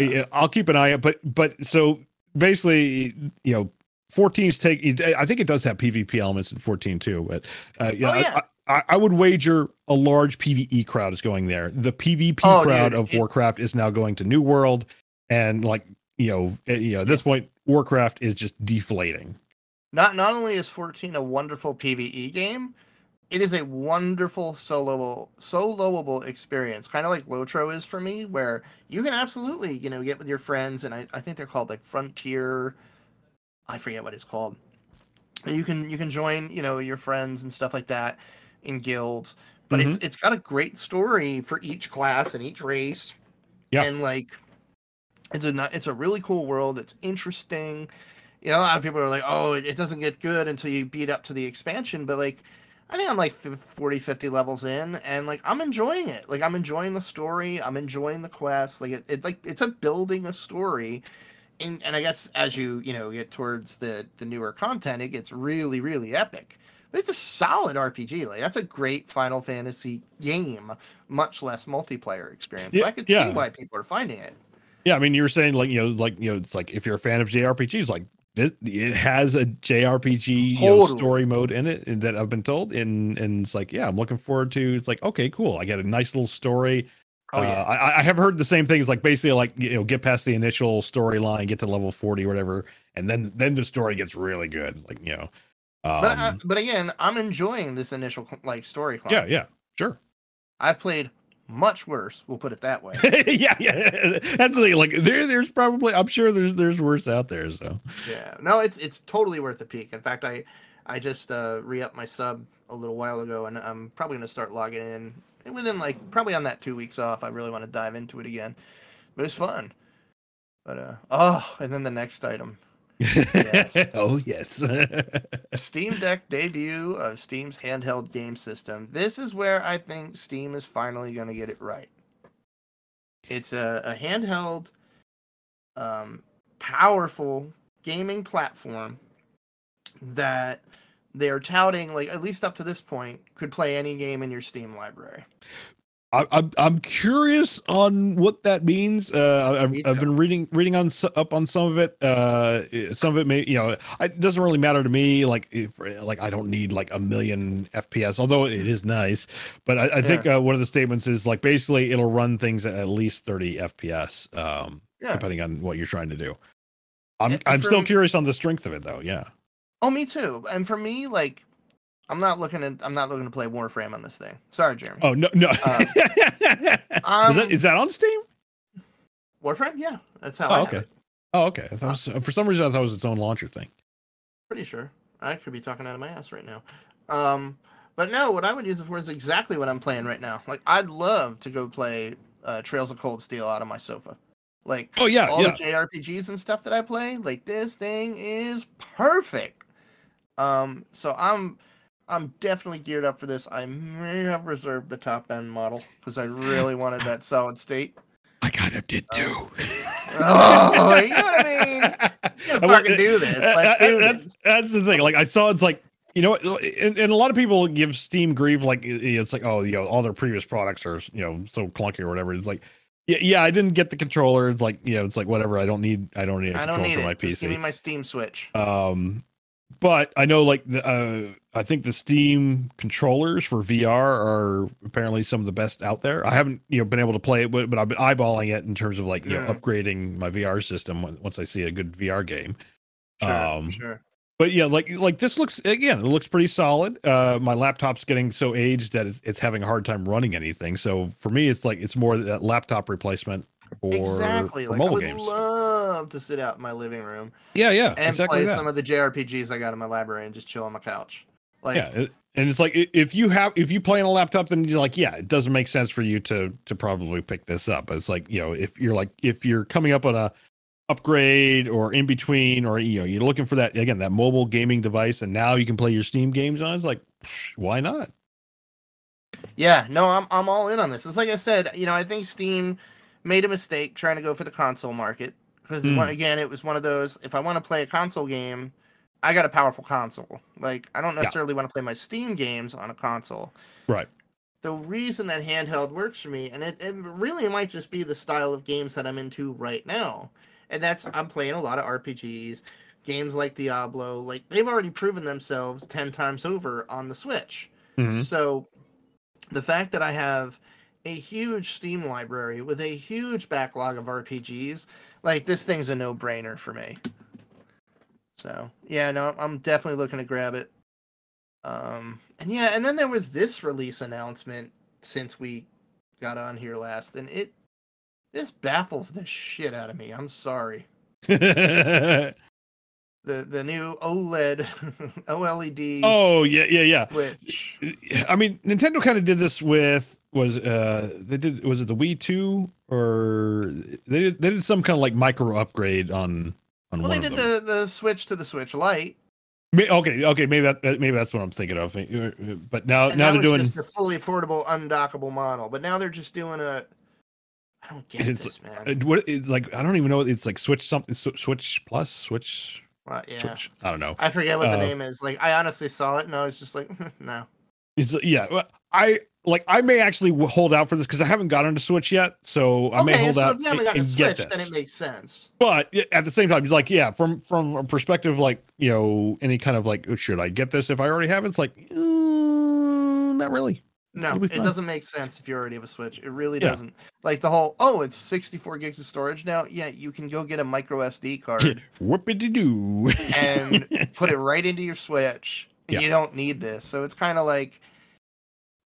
yeah, I'll keep an eye out. But but so basically, you know, 14's take. I think it does have PvP elements in 14 too. But uh, yeah, Oh, yeah. I, I, I would wager a large PVE crowd is going there. The PvP Oh, crowd dude, of it- Warcraft is now going to New World, and like you know, eh, you know, at this point, Warcraft is just deflating. Not not only is 14 a wonderful PvE game, it is a wonderful soloable soloable experience, kind of like Lotro is for me, where you can absolutely, you know, get with your friends, and I, I think they're called like Frontier. I forget what it's called. You can you can join, you know, your friends and stuff like that in guilds, but it's mm-hmm. it's got a great story for each class and each race. Yeah. and like it's a it's a really cool world. It's interesting you know, a lot of people are like, oh, it doesn't get good until you beat up to the expansion. But like, I think I'm like fif- 40, 50 levels in, and like, I'm enjoying it. Like, I'm enjoying the story. I'm enjoying the quest. Like, it, it's like it's a building a story. And, and I guess as you you know get towards the the newer content, it gets really really epic. But it's a solid RPG. Like that's a great Final Fantasy game, much less multiplayer experience. So Yeah, I could yeah. see why people are finding it. Yeah, I mean, you were saying like you know, like you know, it's like if you're a fan of JRPGs, like it, it has a JRPG you know, story mode in it that I've been told, and and it's like yeah, I'm looking forward to. It's like okay, cool. I got a nice little story. Oh yeah. Uh, I, I have heard the same things, like basically like you know, get past the initial storyline, get to level forty or whatever, and then then the story gets really good. Like you know, um, but I, but again, I'm enjoying this initial like story climb. yeah, yeah, sure. I've played much worse. We'll put it that way. yeah, yeah. That's the thing. Like there, there's probably I'm sure there's there's worse out there. So yeah, no, it's it's totally worth the peek. In fact, I I just uh, re-upped my sub a little while ago, and I'm probably gonna start logging in. And within like probably on that two weeks off, I really want to dive into it again. But it's fun. But uh oh, and then the next item, Yes. oh yes. Steam Deck debut of Steam's handheld game system. This is where I think Steam is finally going to get it right. It's a, a handheld, um, powerful gaming platform that they're touting, like at least up to this point, could play any game in your Steam library. I, I'm I'm curious on what that means. Uh, I've I've been reading reading on up on some of it. Uh, some of it may you know it doesn't really matter to me. Like if like I don't need like a million FPS, although it is nice. But I, I think uh, one of the statements is like basically it'll run things at at least 30 FPS, um, Yeah. depending on what you're trying to do. I'm And I'm still from- curious on the strength of it though. Yeah. Oh, me too. And for me, like, I'm not looking to. I'm not looking to play Warframe on this thing. Sorry, Jeremy. Oh no no. Uh, is that Um, is that on Steam? Warframe, yeah, that's how. Oh I have okay. it. Oh okay. I was, for some reason I thought it was its own launcher thing. Pretty sure. I could be talking out of my ass right now. Um, but no, what I would use it for is exactly what I'm playing right now. Like, I'd love to go play uh, Trails of Cold Steel out of my sofa. Like, Oh yeah all yeah. the JRPGs and stuff that I play, like this thing is perfect. Um, so I'm I'm definitely geared up for this. I may have reserved the top end model because I really wanted that solid state. I kind of did too. Oh, you know what I mean? You gotta fucking do this. Let's do that's, this. that's the thing. Like I saw, it's like you know, and, and a lot of people give Steam grief. Like it's like, oh, you know, all their previous products are you know so clunky or whatever. It's like, yeah, yeah, I didn't get the controller. It's like, you know, it's like whatever. I don't need, I don't need a I don't controller need for it. my Just give me my Steam Switch. Um, but I know like the, uh, I think the Steam controllers for VR are apparently some of the best out there. I haven't you know been able to play it, but, but I've been eyeballing it in terms of like you know upgrading my VR system when- once I see a good VR game. Sure, um, sure. But yeah, like like this looks again, it looks pretty solid. Uh, my laptop's getting so aged that it's, it's having a hard time running anything. So for me, it's like it's more that laptop replacement exactly. Like I would games. love to sit out in my living room yeah, yeah, and exactly play that. some of the JRPGs I got in my library and just chill on my couch. Like, yeah, it- and it's like if you have if you play on a laptop, then you're like, yeah, it doesn't make sense for you to to probably pick this up. But it's like you know, if you're like if you're coming up on a upgrade or in between, or you know, you're looking for that again that mobile gaming device, and now you can play your Steam games on. It's like, psh, why not? yeah, no, I'm I'm all in on this. It's like I said, you know, I think Steam made a mistake trying to go for the console market because Mm. again, it was one of those. If I want to play a console game, I got a powerful console. Like, I don't Yeah. necessarily want to play my Steam games on a console. Right. the reason that handheld works for me, and it, it really might just be the style of games that I'm into right now. And that's I'm playing a lot of RPGs, games like Diablo, like they've already proven themselves 10 times over on the Switch. Mhm. So the fact that I have a huge Steam library with a huge backlog of RPGs, like this thing's a no-brainer for me. So yeah, no, I'm definitely looking to grab it. Um, and yeah, and then there was this release announcement since we got on here last, and it this baffles the shit out of me. I'm sorry. The the new OLED OLED oh yeah, yeah, yeah. Switch. I mean, Nintendo kind of did this with was uh they did was it the Wii two or they did they did some kind of like micro upgrade on on Well, they did the the switch to the Switch Lite. Okay, okay, maybe that maybe that's what I'm thinking of. But now And now they're doing just a fully portable, undockable model. But now they're just doing a. I don't get It's- this, man. uh, what it's like I don't even know it's like Switch something Switch Plus Switch Well, yeah, Switch I don't know. I forget what the Uh, name is. Like, I honestly saw it and I was just like, no. It's yeah. I like I may actually hold out for this because I haven't gotten to Switch yet, so I may okay, hold so out if you haven't gotten a and Switch, then it makes sense. but at the same time, it's like yeah, from from a perspective like you know any kind of like oh, should I get this if I already have it? It's like uh, not really. No, it does't make sense if you already have a Switch. It really Yeah. doesn't. Like the whole, oh, it's 64 gigs of storage now. Yeah, you can go get a micro SD card Whoopity doo. and put it right into your Switch. Yeah. You don't need this. So it's kind of like,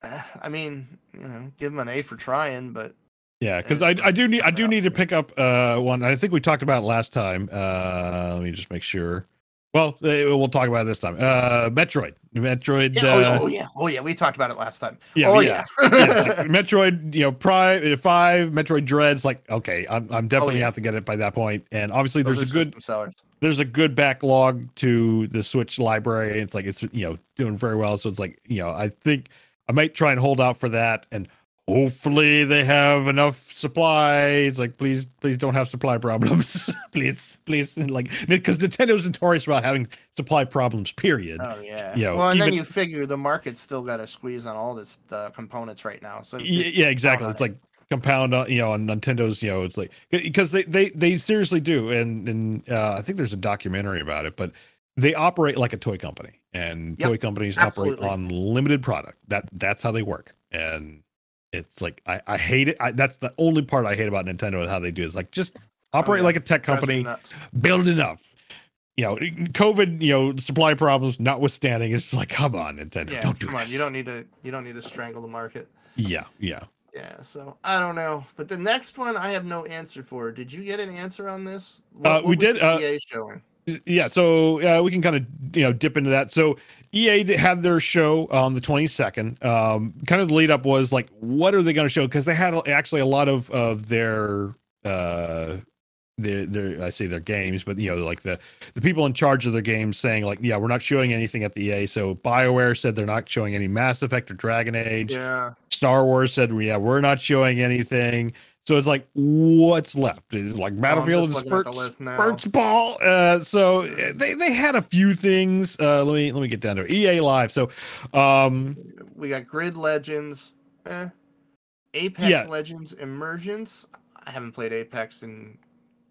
uh, I mean, you know, give them an A for trying, but Yeah, because I, I do need I do need to pick up uh one. I think we talked about it last time. Uh Let me just make sure. Well, uh, we'll talk about it this time. Uh Metroid, Metroid. yeah, uh, oh, oh, yeah, oh yeah, we talked about it last time. yeah, oh yeah. yeah, yeah, like Metroid, you know, Prime Five, Metroid Dread. It's like okay, I'm I'm definitely Oh, yeah. have to get it by that point. And obviously, Those there's a good sellers. There's a good backlog to the Switch library. It's like it's you know doing very well. So it's like you know I think I might try and hold out for that, and hopefully they have enough supply. It's like please please don't have supply problems, please please And, like because Nintendo's notorious about having supply problems. Period. Oh yeah. you know, well, and then you figure the market's still got a squeeze on all this uh, components right now. So Y- just yeah, exactly. It's it. like compound on you know on Nintendo's you know it's like because they they they seriously do and and uh, I think there's a documentary about it but they operate like a toy company and Yep, toy companies absolutely. operate on limited product that that's how they work and it's like I I hate it I, that's the only part I hate about Nintendo is how they do it. It's like just operate Oh, yeah. like a tech company build enough you know COVID you know supply problems notwithstanding it's like come on Nintendo Yeah, don't do come on. You don't need to. You don't need to strangle the market. yeah yeah Yeah. So I don't know, but the next one I have no answer for. Did you get an answer on this? Uh, we did, uh, EA showing. yeah so uh, we can kind of you know dip into that so ea had their show on the 22nd um kind of the lead up was like what are they going to show because they had actually a lot of of their uh their, their I say their games, but you know, like the the people in charge of their games saying like, yeah, we're not showing anything at the EA. So Bioware said they're not showing any Mass Effect or Dragon Age. Yeah. Star Wars said, yeah, we're not showing anything. So it's like, what's left? Is like Battlefield and just looking at the Spurts. Spurts Ball. Uh, so uh, they they had a few things. Uh, let me let me get down to it. EA Live. So, um, We got Grid Legends. Eh. Apex Yeah. Legends Emergence. I haven't played Apex in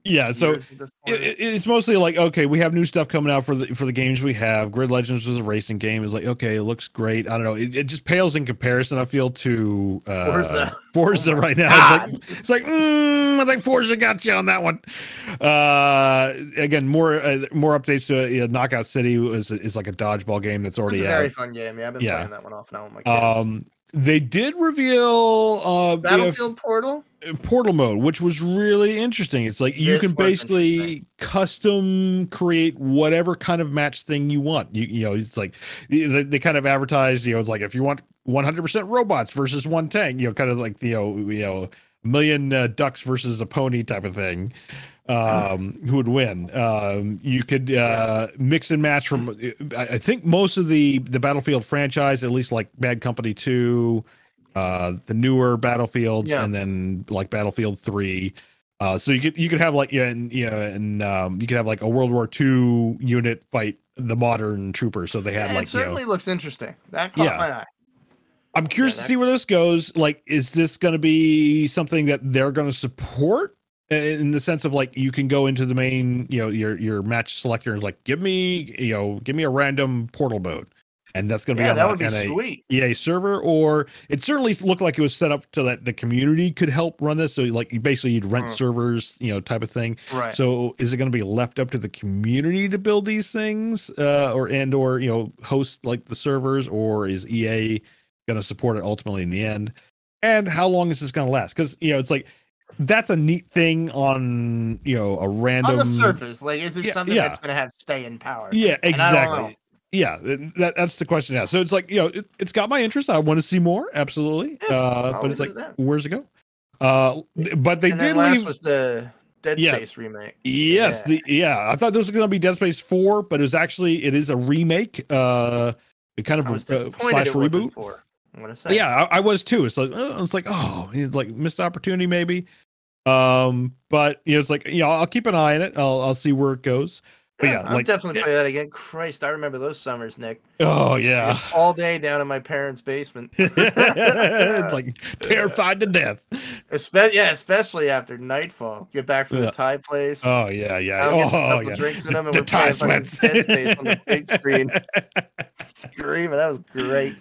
yeah. So years at this it, it- it's mostly like okay, we have new stuff coming out for the for the games we have. Grid Legends was a racing game. It's like okay, it looks great. I don't know. It, it just pales in comparison. I feel to uh, Forza. Forza right now. It's like, it's like mm, I think Forza got you on that one. Uh, again, more uh, more updates to uh, Knockout City is is like a dodgeball game that's it's already a very out. fun game. Yeah, I've been Yeah. playing that one off now with my kids. Um, they did reveal uh Battlefield Portal. portal mode which was really interesting. It's like you This can basically custom create whatever kind of match thing you want. You, you know it's like they, they kind of advertise you know like if you want 100% robots versus one tank you know kind of like you know you know million uh, ducks versus a pony type of thing um who would win um you could uh mix and match from I, I think most of the the battlefield franchise at least like bad company 2 uh the newer battlefields Yeah. and then like battlefield 3 uh so you could you could have like yeah and yeah and um you could have like a world war ii unit fight the modern troopers so they had Yeah, like it you know certainly looks interesting. That caught Yeah. my eye. I'm curious Yeah, to see where this goes. Like, is this going to be something that they're going to support in the sense of like you can go into the main, you know, your your match selector and like give me, you know, give me a random portal mode, and that's going to Yeah, be that would a, be a sweet. EA server, or it certainly looked like it was set up so that the community could help run this. So like, you basically you'd rent Mm. servers, you know, type of thing. Right. So is it going to be left up to the community to build these things, uh, or and or you know host like the servers, or is EA going to support it ultimately in the end? And how long is this going to last? Because you know it's like that's a neat thing on you know a random on the surface, like, is it Yeah, something yeah. that's going to have stay in power? Yeah, And I exactly. Yeah, that, that's the question now. So it's like you know it, it's got my interest. I want to see more, absolutely. Yeah, uh, but it's like that. where's it go? Uh, but they and did last leave. was the Dead Yeah. Space remake. Yes, Yeah. the yeah. I thought this was going to be Dead Space Four, but it was actually it is a remake. Uh, it kind of I was uh, slash reboot. for. I'm gonna say. Yeah, I, I was too. It's like uh, it's like oh, it's like missed opportunity maybe. Um, but you know, it's like you know, I'll keep an eye on it. I'll I'll see where it goes. But yeah, I'll like definitely play that again. Christ, I remember those summers, Nick. oh yeah, All day down in my parents' basement. it's like terrified to death. Espe- yeah, especially after nightfall. Get back from Yeah. the Thai place. Oh yeah, yeah. I'll get Oh yeah. drinks in them and The we're Thai sweats. On the big screen. Screaming. That was great.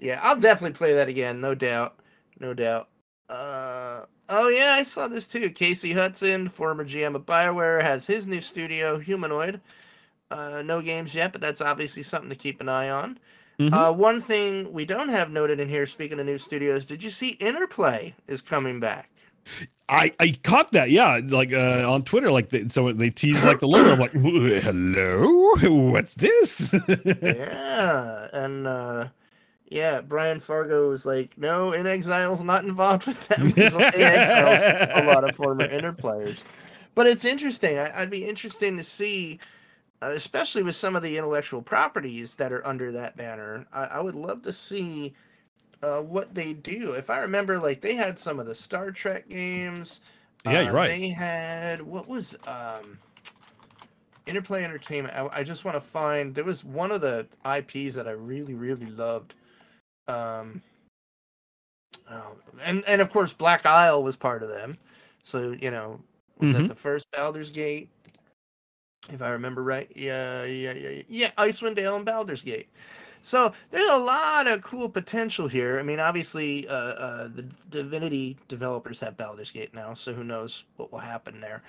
Yeah, I'll definitely play that again, no doubt. No doubt. Uh oh yeah, I saw this too. Casey Hudson, former GM of Bioware, has his new studio, Humanoid. Uh, no games yet, but that's obviously something to keep an eye on. Mhm. Uh, one thing we don't have noted in here, speaking of new studios, did you see Interplay is coming back? I I caught that. Yeah, like uh, on Twitter, like they, so they teased like the logo. I'm like, hello, what's this? yeah, and uh, yeah, Brian Fargo was like, "No, inXile's not involved with them." because In Exile's a lot of former Inter players, but it's interesting. I, I'd be interesting to see, uh, especially with some of the intellectual properties that are under that banner. I, I would love to see uh, what they do. If I remember, like they had some of the Star Trek games. Yeah, you're Uh, right. They had what was um Interplay Entertainment. I, I just want to find there was one of the IPs that I really really loved. Um oh, and and of course Black Isle was part of them. So, you know, was Mhm. that the first Baldur's Gate? If I remember right. Yeah, yeah, yeah. Yeah, yeah Icewind Dale and Baldur's Gate. So there's a lot of cool potential here. I mean, obviously, uh, uh, the Divinity developers have Baldur's Gate now, so who knows what will happen there.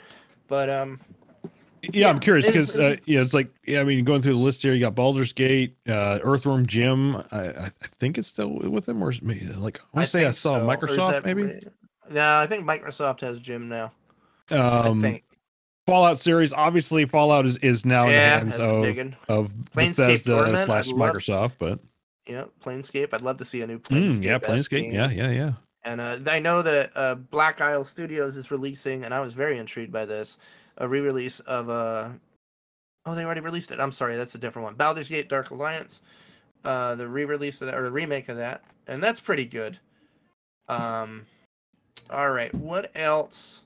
But um, yeah, I'm curious because uh, yeah, it's like yeah, I mean, going through the list here, you got Baldur's Gate, uh, Earthworm Jim. I, I I think it's still with them, or maybe like I want to say I saw so. Microsoft that maybe. No, I think Microsoft has Jim now. I Um, think. Fallout series, obviously, Fallout is is now Yeah, in the hands of big one. of Planescape Bethesda Torment, slash love- Microsoft, but Yeah, Planescape. I'd love to see a new Planescape. mm, yeah, Planescape, yeah, yeah, yeah. And uh, I know that uh, Black Isle Studios is releasing, and I was very intrigued by this, a re-release of uh Oh, they already released it. I'm sorry, that's a different one. Baldur's Gate: Dark Alliance, uh, the re-release of that, or the remake of that, and that's pretty good. Um, all right, what else?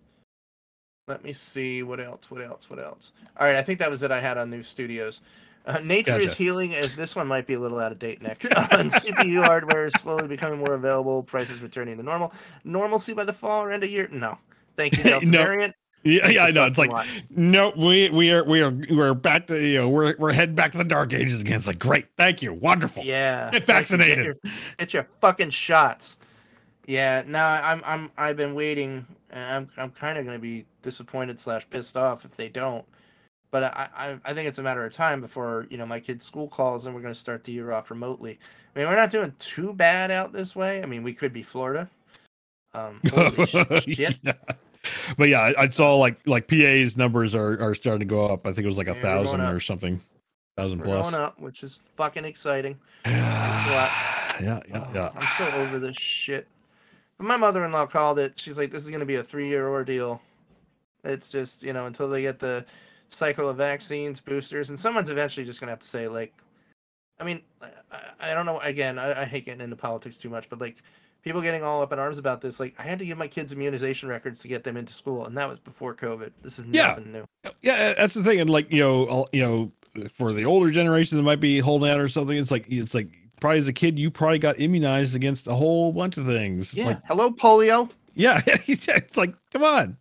Let me see. What else? What else? What else? All right, I think that was it. I had on new studios. Uh, Nature is healing. As this one might be a little out of date, Nick. and CPU hardware is slowly becoming more available. Prices returning to normal. Normalcy by the fall or end of year? No. Thank you, Delta No. variant. Yeah, yeah, I know. It's like lot. no, we we are we are we're back to you know we're we're heading back to the dark ages again. It's like great, thank you, wonderful. Yeah. Get vaccinated. Get your, get your fucking shots. Yeah. No, I'm I'm I've been waiting. And I'm I'm kind of gonna be disappointed slash pissed off if they don't. But I, I I think it's a matter of time before you know my kid's school calls and we're gonna start the year off remotely. I mean, we're not doing too bad out this way. I mean, we could be Florida. Um, holy shit. Yeah. But yeah, I, I saw like like PA's numbers are are starting to go up. I think it was like a Yeah, thousand or something, thousand We're plus. going up, which is fucking exciting. yeah, yeah, Oh, yeah. I'm so over this shit. But my mother-in-law called it. She's like, "This is going to be a three-year ordeal." It's just you know until they get the cycle of vaccines, boosters, and someone's eventually just going to have to say like, I mean, I, I- I don't know. Again, I, I hate getting into politics too much, but like people getting all up in arms about this. Like, I had to give my kids immunization records to get them into school, and that was before COVID. This is Yeah. nothing new. yeah that's the thing and like you know all, you know for the older generation that might be holding out or something it's like it's like probably as a kid, you probably got immunized against a whole bunch of things. Yeah. like, Hello, polio. yeah, it's like, come on.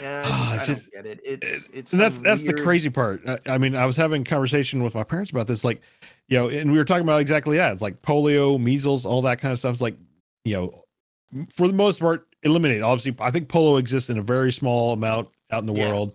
Yeah, Ah, I, just, I don't get it. It's it's that's some that's the crazy part. I, I mean, I was having a conversation with my parents about this, like, you know, and we were talking about exactly that, It's like polio, measles, all that kind of stuff. Like, you know, for the most part, eliminated. Obviously, I think polio exists in a very small amount out in the Yeah. world.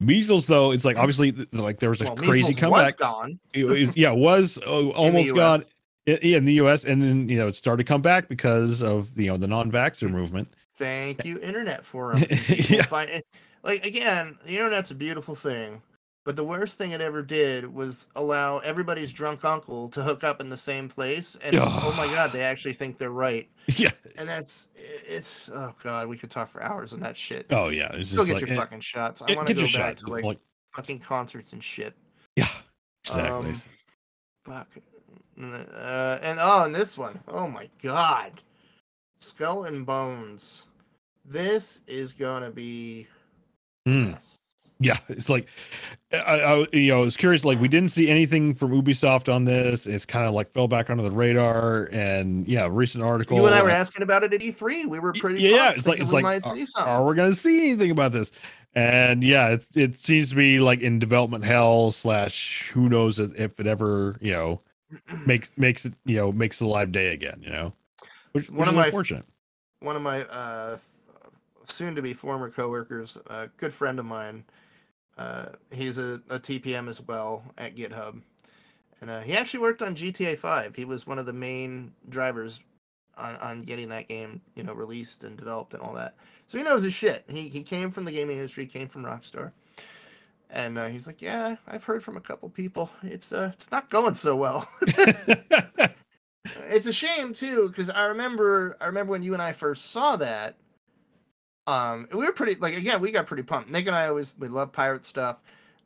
Measles, though, it's like obviously, like there was a Well, crazy comeback. gone. it, it- yeah, was uh, almost gone i- in the U.S. and then you know it started to come back because of you know the non-vaxxer movement. Thank you, internet forums. Yeah. find like again, the internet's a beautiful thing, but the worst thing it ever did was allow everybody's drunk uncle to hook up in the same place, and oh my god, they actually think they're right, yeah. and that's it's oh god, we could talk for hours on that shit. Oh yeah. It's just Go get like, your eh, fucking shots. I want to go back to like, fucking concerts and shit. yeah. Exactly. Um, Fuck. Uh, and oh, and this one. Oh my god. Skull and Bones. This is gonna be. Hmm. yes. Yeah, it's like I, I you know, I was curious. Like, we didn't see anything from Ubisoft on this. It's kind of like fell back under the radar. And yeah, recent article. You and I were asking about it at E3. We were pretty. yeah, pumped, it's like it's we like might are, are we gonna see anything about this? And yeah, it, it seems to be like in development hell slash who knows if it ever you know makes makes it you know makes the live day again. You know, which, One of is my- unfortunate. one of my uh, soon to be former coworkers, a good friend of mine, uh, he's a, a TPM as well at GitHub. And uh, he actually worked on GTA 5. He was one of the main drivers on, on getting that game, you know, released and developed and all that. So he knows his shit. He, he came from the gaming industry, came from Rockstar. And uh, he's like, yeah, I've heard from a couple people. It's uh, it's not going so well. it's a shame too because i remember i remember when you and i first saw that um we were pretty like again we got pretty pumped. Nick and i always we love pirate stuff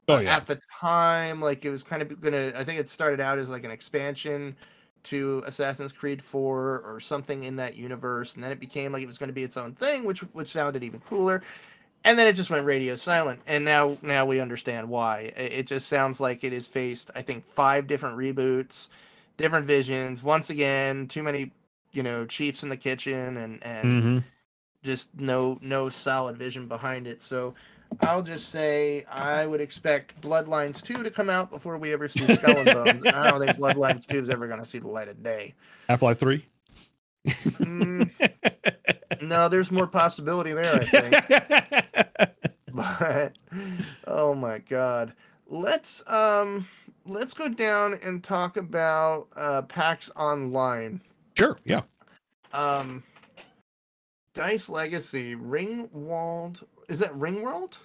oh yeah, at the time like it was kind of gonna i think it started out as like an expansion to assassin's creed 4 or something in that universe and then it became like it was going to be its own thing which which sounded even cooler and then it just went radio silent and now now we understand why. It, just sounds like it has faced i think five different reboots different visions once again too many you know chiefs in the kitchen and and Mhm. Just no no solid vision behind it so i'll just say i would expect bloodlines 2 to come out before we ever see skull and bones i don't think bloodlines 2 is ever going to see the light of day Half Life Three. Mm, no there's more possibility there i think but oh my god let's um let's go down and talk about uh pax online sure. Yeah. um dice legacy ringwald is that ringworld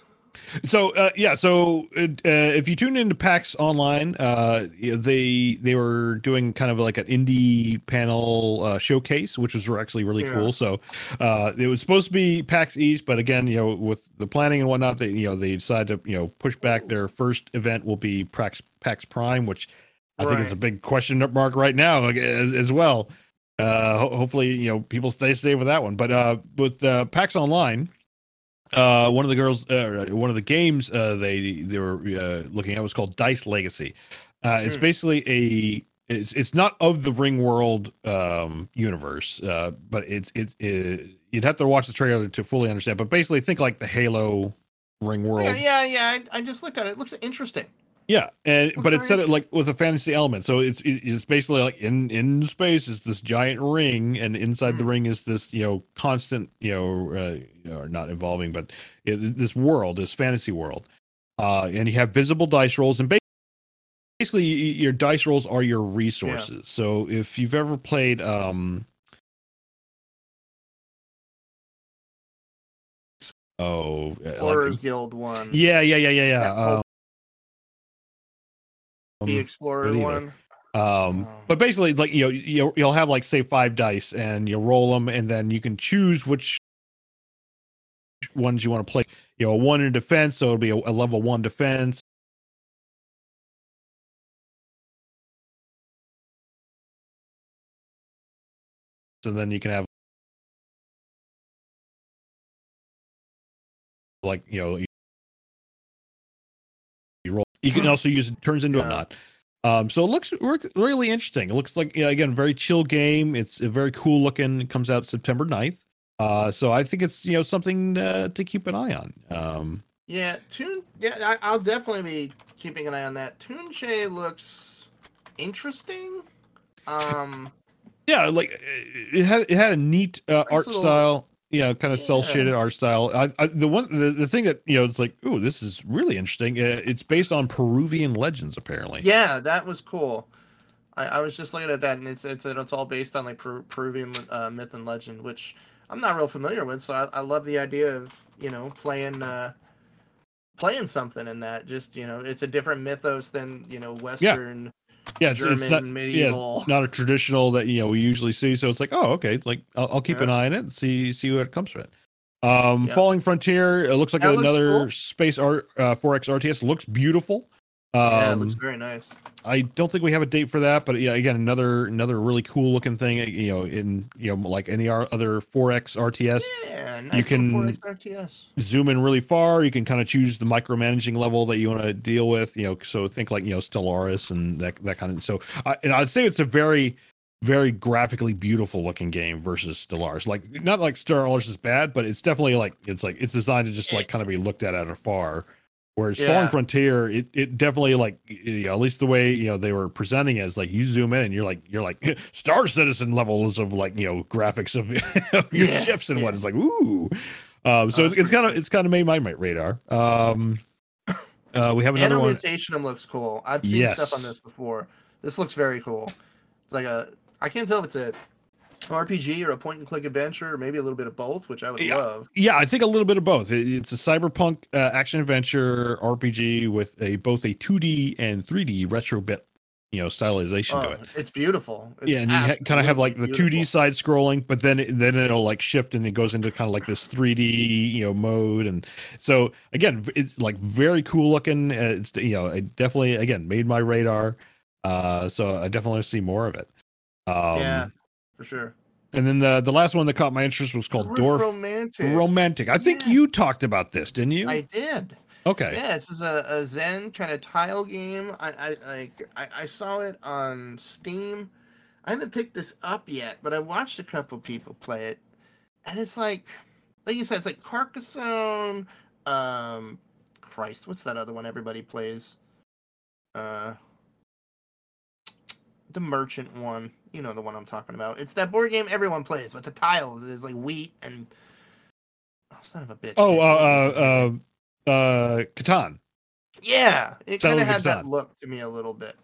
So uh, yeah, so uh, if you tune into PAX Online, uh, they they were doing kind of like an indie panel uh, showcase, which was actually really Yeah. cool. So uh, it was supposed to be PAX East, but again, you know, with the planning and whatnot, they you know they decided to you know push back. Their first event will be PAX PAX Prime, which I think is a big question mark right now as, as well. Uh, ho- hopefully, you know, people stay safe with that one. But uh, with uh, PAX Online, uh, one of the girls, uh, one of the games uh, they they were uh, looking at was called Dice Legacy. Uh, it's Hmm. basically a it's it's not of the Ring World um, universe, uh, but it's it's it, you'd have to watch the trailer to fully understand. But basically, think like the Halo Ring World. yeah yeah yeah I, I just looked at it it looks interesting Yeah, and but it's set it like with a fantasy element. So it's it's basically like in in space is this giant ring, and inside the Mm. ring is this you know constant you know uh, or not evolving, but it, this world, this fantasy world. Uh, and you have visible dice rolls, and basically your dice rolls are your resources. So if you've ever played um. Oh, uh, like- Guild one yeah, yeah, yeah, yeah, yeah. Um, the Explorer one Um, Oh. but basically, like you know, you'll you'll have like say five dice, and you roll them, and then you can choose which ones you want to play. You know, a one in defense, so it'll be a, a level one defense. And then you can have like you know you, you roll. You can also use it turns into a knot. Um, so it looks really interesting. It looks like yeah, again, very chill game. It's a very cool looking. It comes out September 9th. Uh, so I think it's you know something uh, to keep an eye on. Um, Yeah, Tune. Yeah, I, I'll definitely be keeping an eye on that. Tunche looks interesting. Um, yeah, like it had it had a neat uh, art little- style. Yeah, kind of Yeah. cell shaded art style. I, I the one the, the thing that you know it's like, oh, this is really interesting. Uh, it's based on Peruvian legends, apparently. yeah, that was cool. I, I was just looking at that, and it's it's it's all based on like Peru, Peruvian uh, myth and legend, which I'm not real familiar with. So I, I love the idea of you know playing uh, playing something in that. Just you know, it's a different mythos than you know Western yeah, it's, German it's not medieval. not a traditional that you know we usually see. So it's like, oh, okay, like I'll, I'll keep an eye on it and see see what comes from. Um, Yeah. Falling Frontier, it looks like That looks another cool. space art uh, 4X RTS. Looks beautiful. Um, yeah, it looks very nice. I don't think we have a date for that, but yeah, again, another another really cool looking thing. You know, in you know like any other 4X RTS, Yeah, nice you can- 4X RTS. zoom in really far. You can kind of choose the micromanaging level that you want to deal with. You know, so think like you know Stellaris and that that kind of. So, I, and I'd say it's a very, very graphically beautiful looking game versus Stellaris. Like not like Stellaris is bad, but it's definitely like it's like it's designed to just like kind of be looked at at afar. Whereas Yeah. Falling Frontier, it, it definitely like you know, at least the way you know they were presenting it is like you zoom in and you're like you're like Star Citizen levels of like you know graphics of, of your Yeah, ships and yeah. what it's like ooh. Um, so Oh, it's, kind of it's kind of made my radar. Um, uh, we have another one. Looks cool. I've seen stuff on this before. This looks very cool. It's like a I can't tell if it's a RPG or a point and click adventure, or maybe a little bit of both, which I would Yeah. love. Yeah, I think a little bit of both. It's a cyberpunk uh, action adventure RPG with a both a 2D and 3D retro bit, you know, stylization to Oh, it. it's beautiful. It's yeah, and you ha- kind of have like the absolutely 2D side scrolling, but then it, then it'll like shift and it goes into kind of like this 3D you know mode, and so again, it's like very cool looking. Uh, it's you know, it definitely again made my radar. Uh, so I definitely want to see more of it. Um, yeah, for sure. and then the the last one that caught my interest was called Dorfromantik. Romantic. I think Yes. you talked about this, didn't you? I did. okay. Yeah, this is a, a Zen kind of tile game. I, I like I, I saw it on Steam. I haven't picked this up yet, but I watched a couple people play it, and it's like, like you said, it's like Carcassonne. Um, Christ, what's that other one everybody plays? Uh, the merchant one. You know the one I'm talking about. It's that board game everyone plays with the tiles. It is like wheat and. Oh, son of a bitch. Oh, uh, uh, uh, uh, Catan. Yeah, it kind of had it's that look to me a little bit.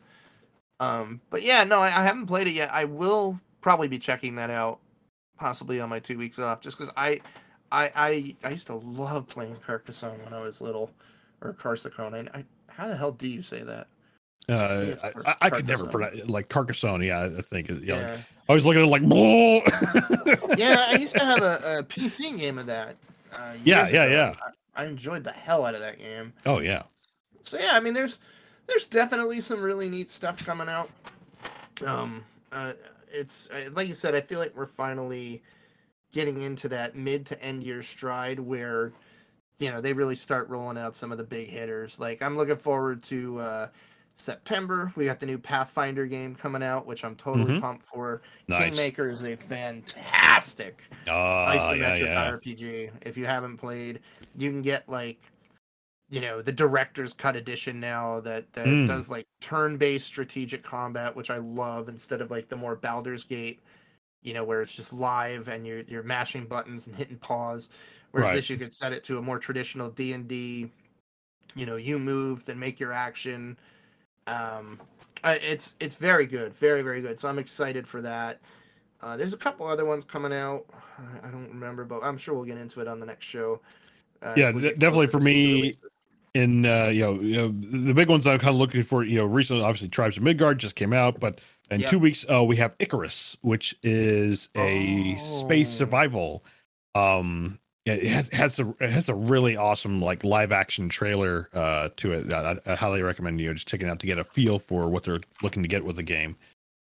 Um, but yeah, no, I, I haven't played it yet. I will probably be checking that out, possibly on my two weeks off, just because I, I, I, I used to love playing Carcassonne when I was little, or Carcassonne. I, I, how the hell do you say that? Uh, I, I, I could never pronounce like Carcassonne. Yeah, I think. Yeah. Yeah, I was looking at it like. Yeah. I used to have a, a PC game of that. Uh, Yeah, yeah, ago. yeah. I, I enjoyed the hell out of that game. oh yeah. so yeah, I mean, there's there's definitely some really neat stuff coming out. Um, uh, it's uh, like you said, I feel like we're finally getting into that mid to end year stride where you know they really start rolling out some of the big hitters. Like I'm looking forward to uh, September. We got the new Pathfinder game coming out, which I'm totally Mhm. pumped for. Nice. Kingmaker is a fantastic yeah, isometric yeah. RPG. If you haven't played, you can get like, you know, the director's cut edition now that that Mm. does like turn-based strategic combat, which I love instead of like the more Baldur's Gate, you know, where it's just live and you're you're mashing buttons and hitting pause. Whereas Right. this, you could set it to a more traditional D and D. You know, you move, then make your action. Um, it's it's very good, very very good. So I'm excited for that. Uh, there's a couple other ones coming out. I- don't remember, but I'm sure we'll get into it on the next show. Uh, Yeah, get definitely for to seeing the me. In uh, you know, you know, the big ones I'm kind of looking for. You know, recently, obviously, Tribes of Midgard just came out, but in Yep. two weeks, uh, we have Icarus, which is a space Oh. survival. Um, it has a it has a really awesome like live action trailer uh to it. I, I highly recommend you just checking out to get a feel for what they're looking to get with the game.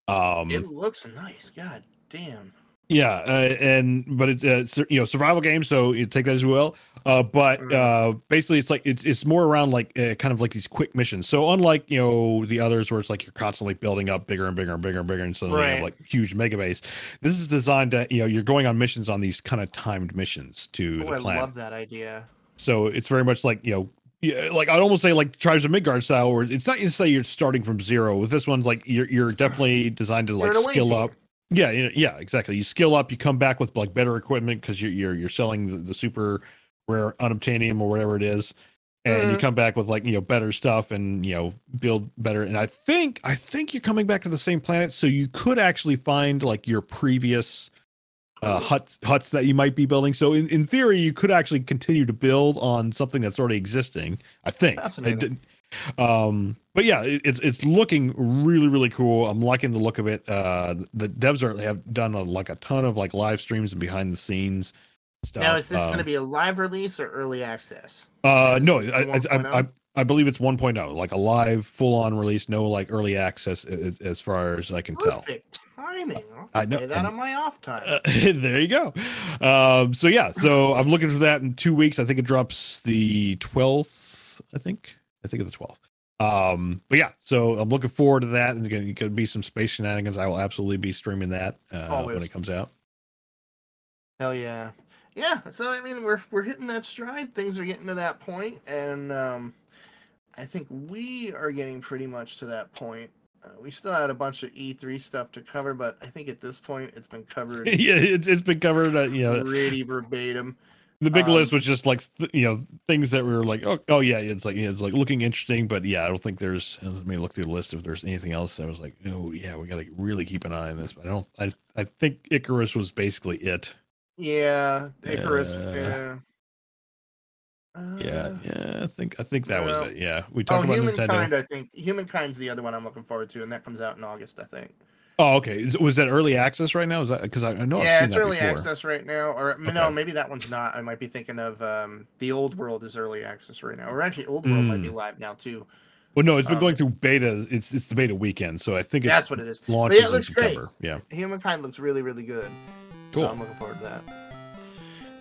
Um, It looks nice. God damn. Yeah, uh, and but it's uh, sur- you know survival game, so you take that as well. Uh, but Mm. uh, basically, it's like it's it's more around like uh, kind of like these quick missions. So unlike you know the others where it's like you're constantly building up bigger and bigger and bigger and bigger, and so you have like huge mega base. This is designed to you know you're going on missions on these kind of timed missions to Oh, the I planet. love that idea. So it's very much like you know. Yeah, like I'd almost say like Tribes of Midgard style, where it's not to say you're starting from zero. With this one, like you're you're definitely designed to You're like an away skill team. up. Yeah, yeah, yeah, exactly. You skill up, you come back with like better equipment because you're you're you're selling the, the super rare unobtainium or whatever it is, and you Mhm. come back with like you know better stuff and you know build better. And I think I think you're coming back to the same planet, so you could actually find like your previous uh, huts huts that you might be building. So in, in theory, you could actually continue to build on something that's already existing. I think. Fascinating. Um, but yeah, it, it's it's looking really really cool. I'm liking the look of it. Uh, the devs are have done a, like a ton of like live streams and behind the scenes stuff. Now, is this going Um, to be a live release or early access? Uh, no, I, I, I, I I believe it's 1.0, like a live full on release, no like early access a- a- as far as I can tell. Perfect timing. I'll know, that and- on my off time. Uh, there you go. Um, so yeah, so I'm looking for that in two weeks. I think it drops the 12th. I think. I think it's the 12th. Um, but yeah, so I'm looking forward to that. And again, it could be some space shenanigans. I will absolutely be streaming that uh, when it comes out. Hell yeah. Yeah, so I mean we're we're hitting that stride. Things are getting to that point and um I think we are getting pretty much to that point. Uh, we still had a bunch of E3 stuff to cover, but I think at this point it's been covered yeah, it's, it's been covered. Uh, you know, pretty verbatim. The big um, list was just like th- you know things that were like oh, oh yeah, it's like it's like looking interesting, but yeah, I don't think there's. Let me look through the list if there's anything else that was like oh yeah, we got to really keep an eye on this. But I don't. I I think Icarus was basically it. Yeah, Icarus. Uh, yeah. Yeah, Uh, yeah, I think I think that well- was it. Yeah, we Oh, talked about Humankind, Nintendo. I think. Humankind's the other one I'm looking forward to, and that comes out in August, I think. Oh, okay. Is- Was that early access right now? Is that because I, I know I've yeah, it's early before. access right now. Or no, maybe that one's not. I might be thinking of um, the Old World is early access right now. Or actually, Old World might be Mm. live now too. Well, no, it's been Um, going through beta. It's it's the beta weekend, so I think it's That's what it is. launches it in looks great. September. Yeah. Humankind looks really, really good. Cool. So I'm looking forward to that.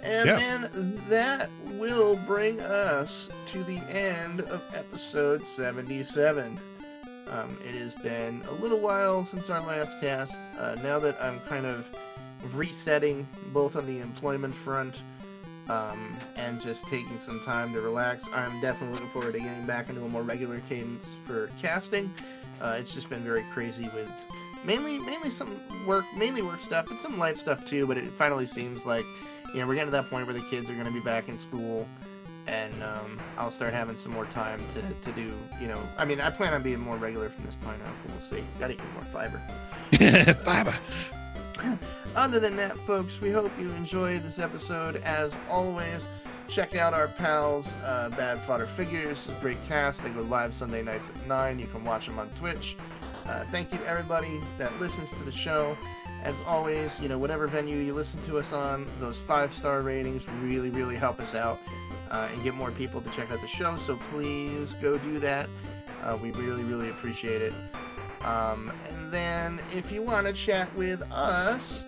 And Yeah. then that will bring us to the end of episode 77. Um, it has been a little while since our last cast. Uh, now that I'm kind of resetting both on the employment front um, and just taking some time to relax, I'm definitely looking forward to getting back into a more regular cadence for casting. Uh, it's just been very crazy with mainly mainly some work mainly work stuff but some life stuff too but it finally seems like you know we're getting to that point where the kids are going to be back in school and um, i'll start having some more time to, to do you know i mean i plan on being more regular from this point on but we'll see. Gotta eat more fiber. Fiber. other than that folks we hope you enjoyed this episode. As always check out our pals uh, bad fodder figures. Great cast. They go live sunday nights at 9 you can watch them on twitch. Uh, thank you everybody that listens to the show. As always you know whatever venue you listen to us on those five star ratings really really help us out uh, and get more people to check out the show so please go do that uh, we really really appreciate it um, and then if you want to chat with us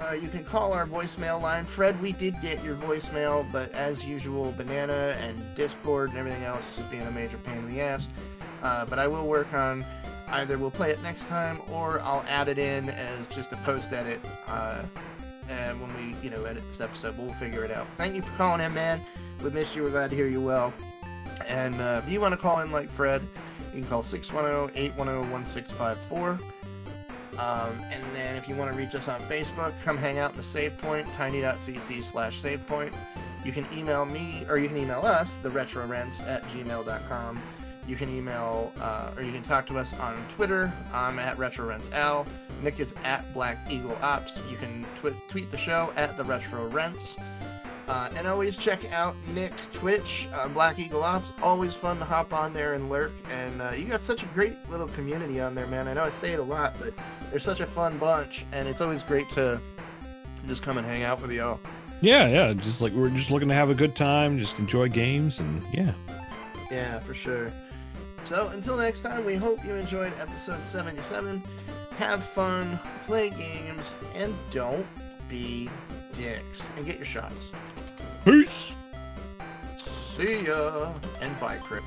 uh, you can call our voicemail line. Fred, we did get your voicemail, but as usual, Banana and Discord and everything else is just being a major pain in the ass. Uh, but I will work on either we'll play it next time or I'll add it in as just a post edit. Uh, and when we, you know, edit this episode, we'll figure it out. Thank you for calling in, man. We missed you. We're glad to hear you well. And uh, if you want to call in like Fred, you can call 610 810 1654. Um, and then if you want to reach us on Facebook, come hang out in the Save Point, tiny.cc slash Save Point. You can email me, or you can email us, the at gmail.com. You can email, uh, or you can talk to us on Twitter. I'm at retrorentsal. Nick is at Black Eagle Ops. You can twi- tweet the show at the Retro Rents. Uh, and always check out Nick's Twitch, uh, Black Eagle Ops. Always fun to hop on there and lurk. And uh, you got such a great little community on there, man. I know I say it a lot, but they're such a fun bunch, and it's always great to just come and hang out with y'all. Yeah, yeah. Just like we're just looking to have a good time, just enjoy games, and yeah. Yeah, for sure. So until next time, we hope you enjoyed episode 77. Have fun, play games, and don't be dicks and get your shots. Peace. See ya and bye, Chris.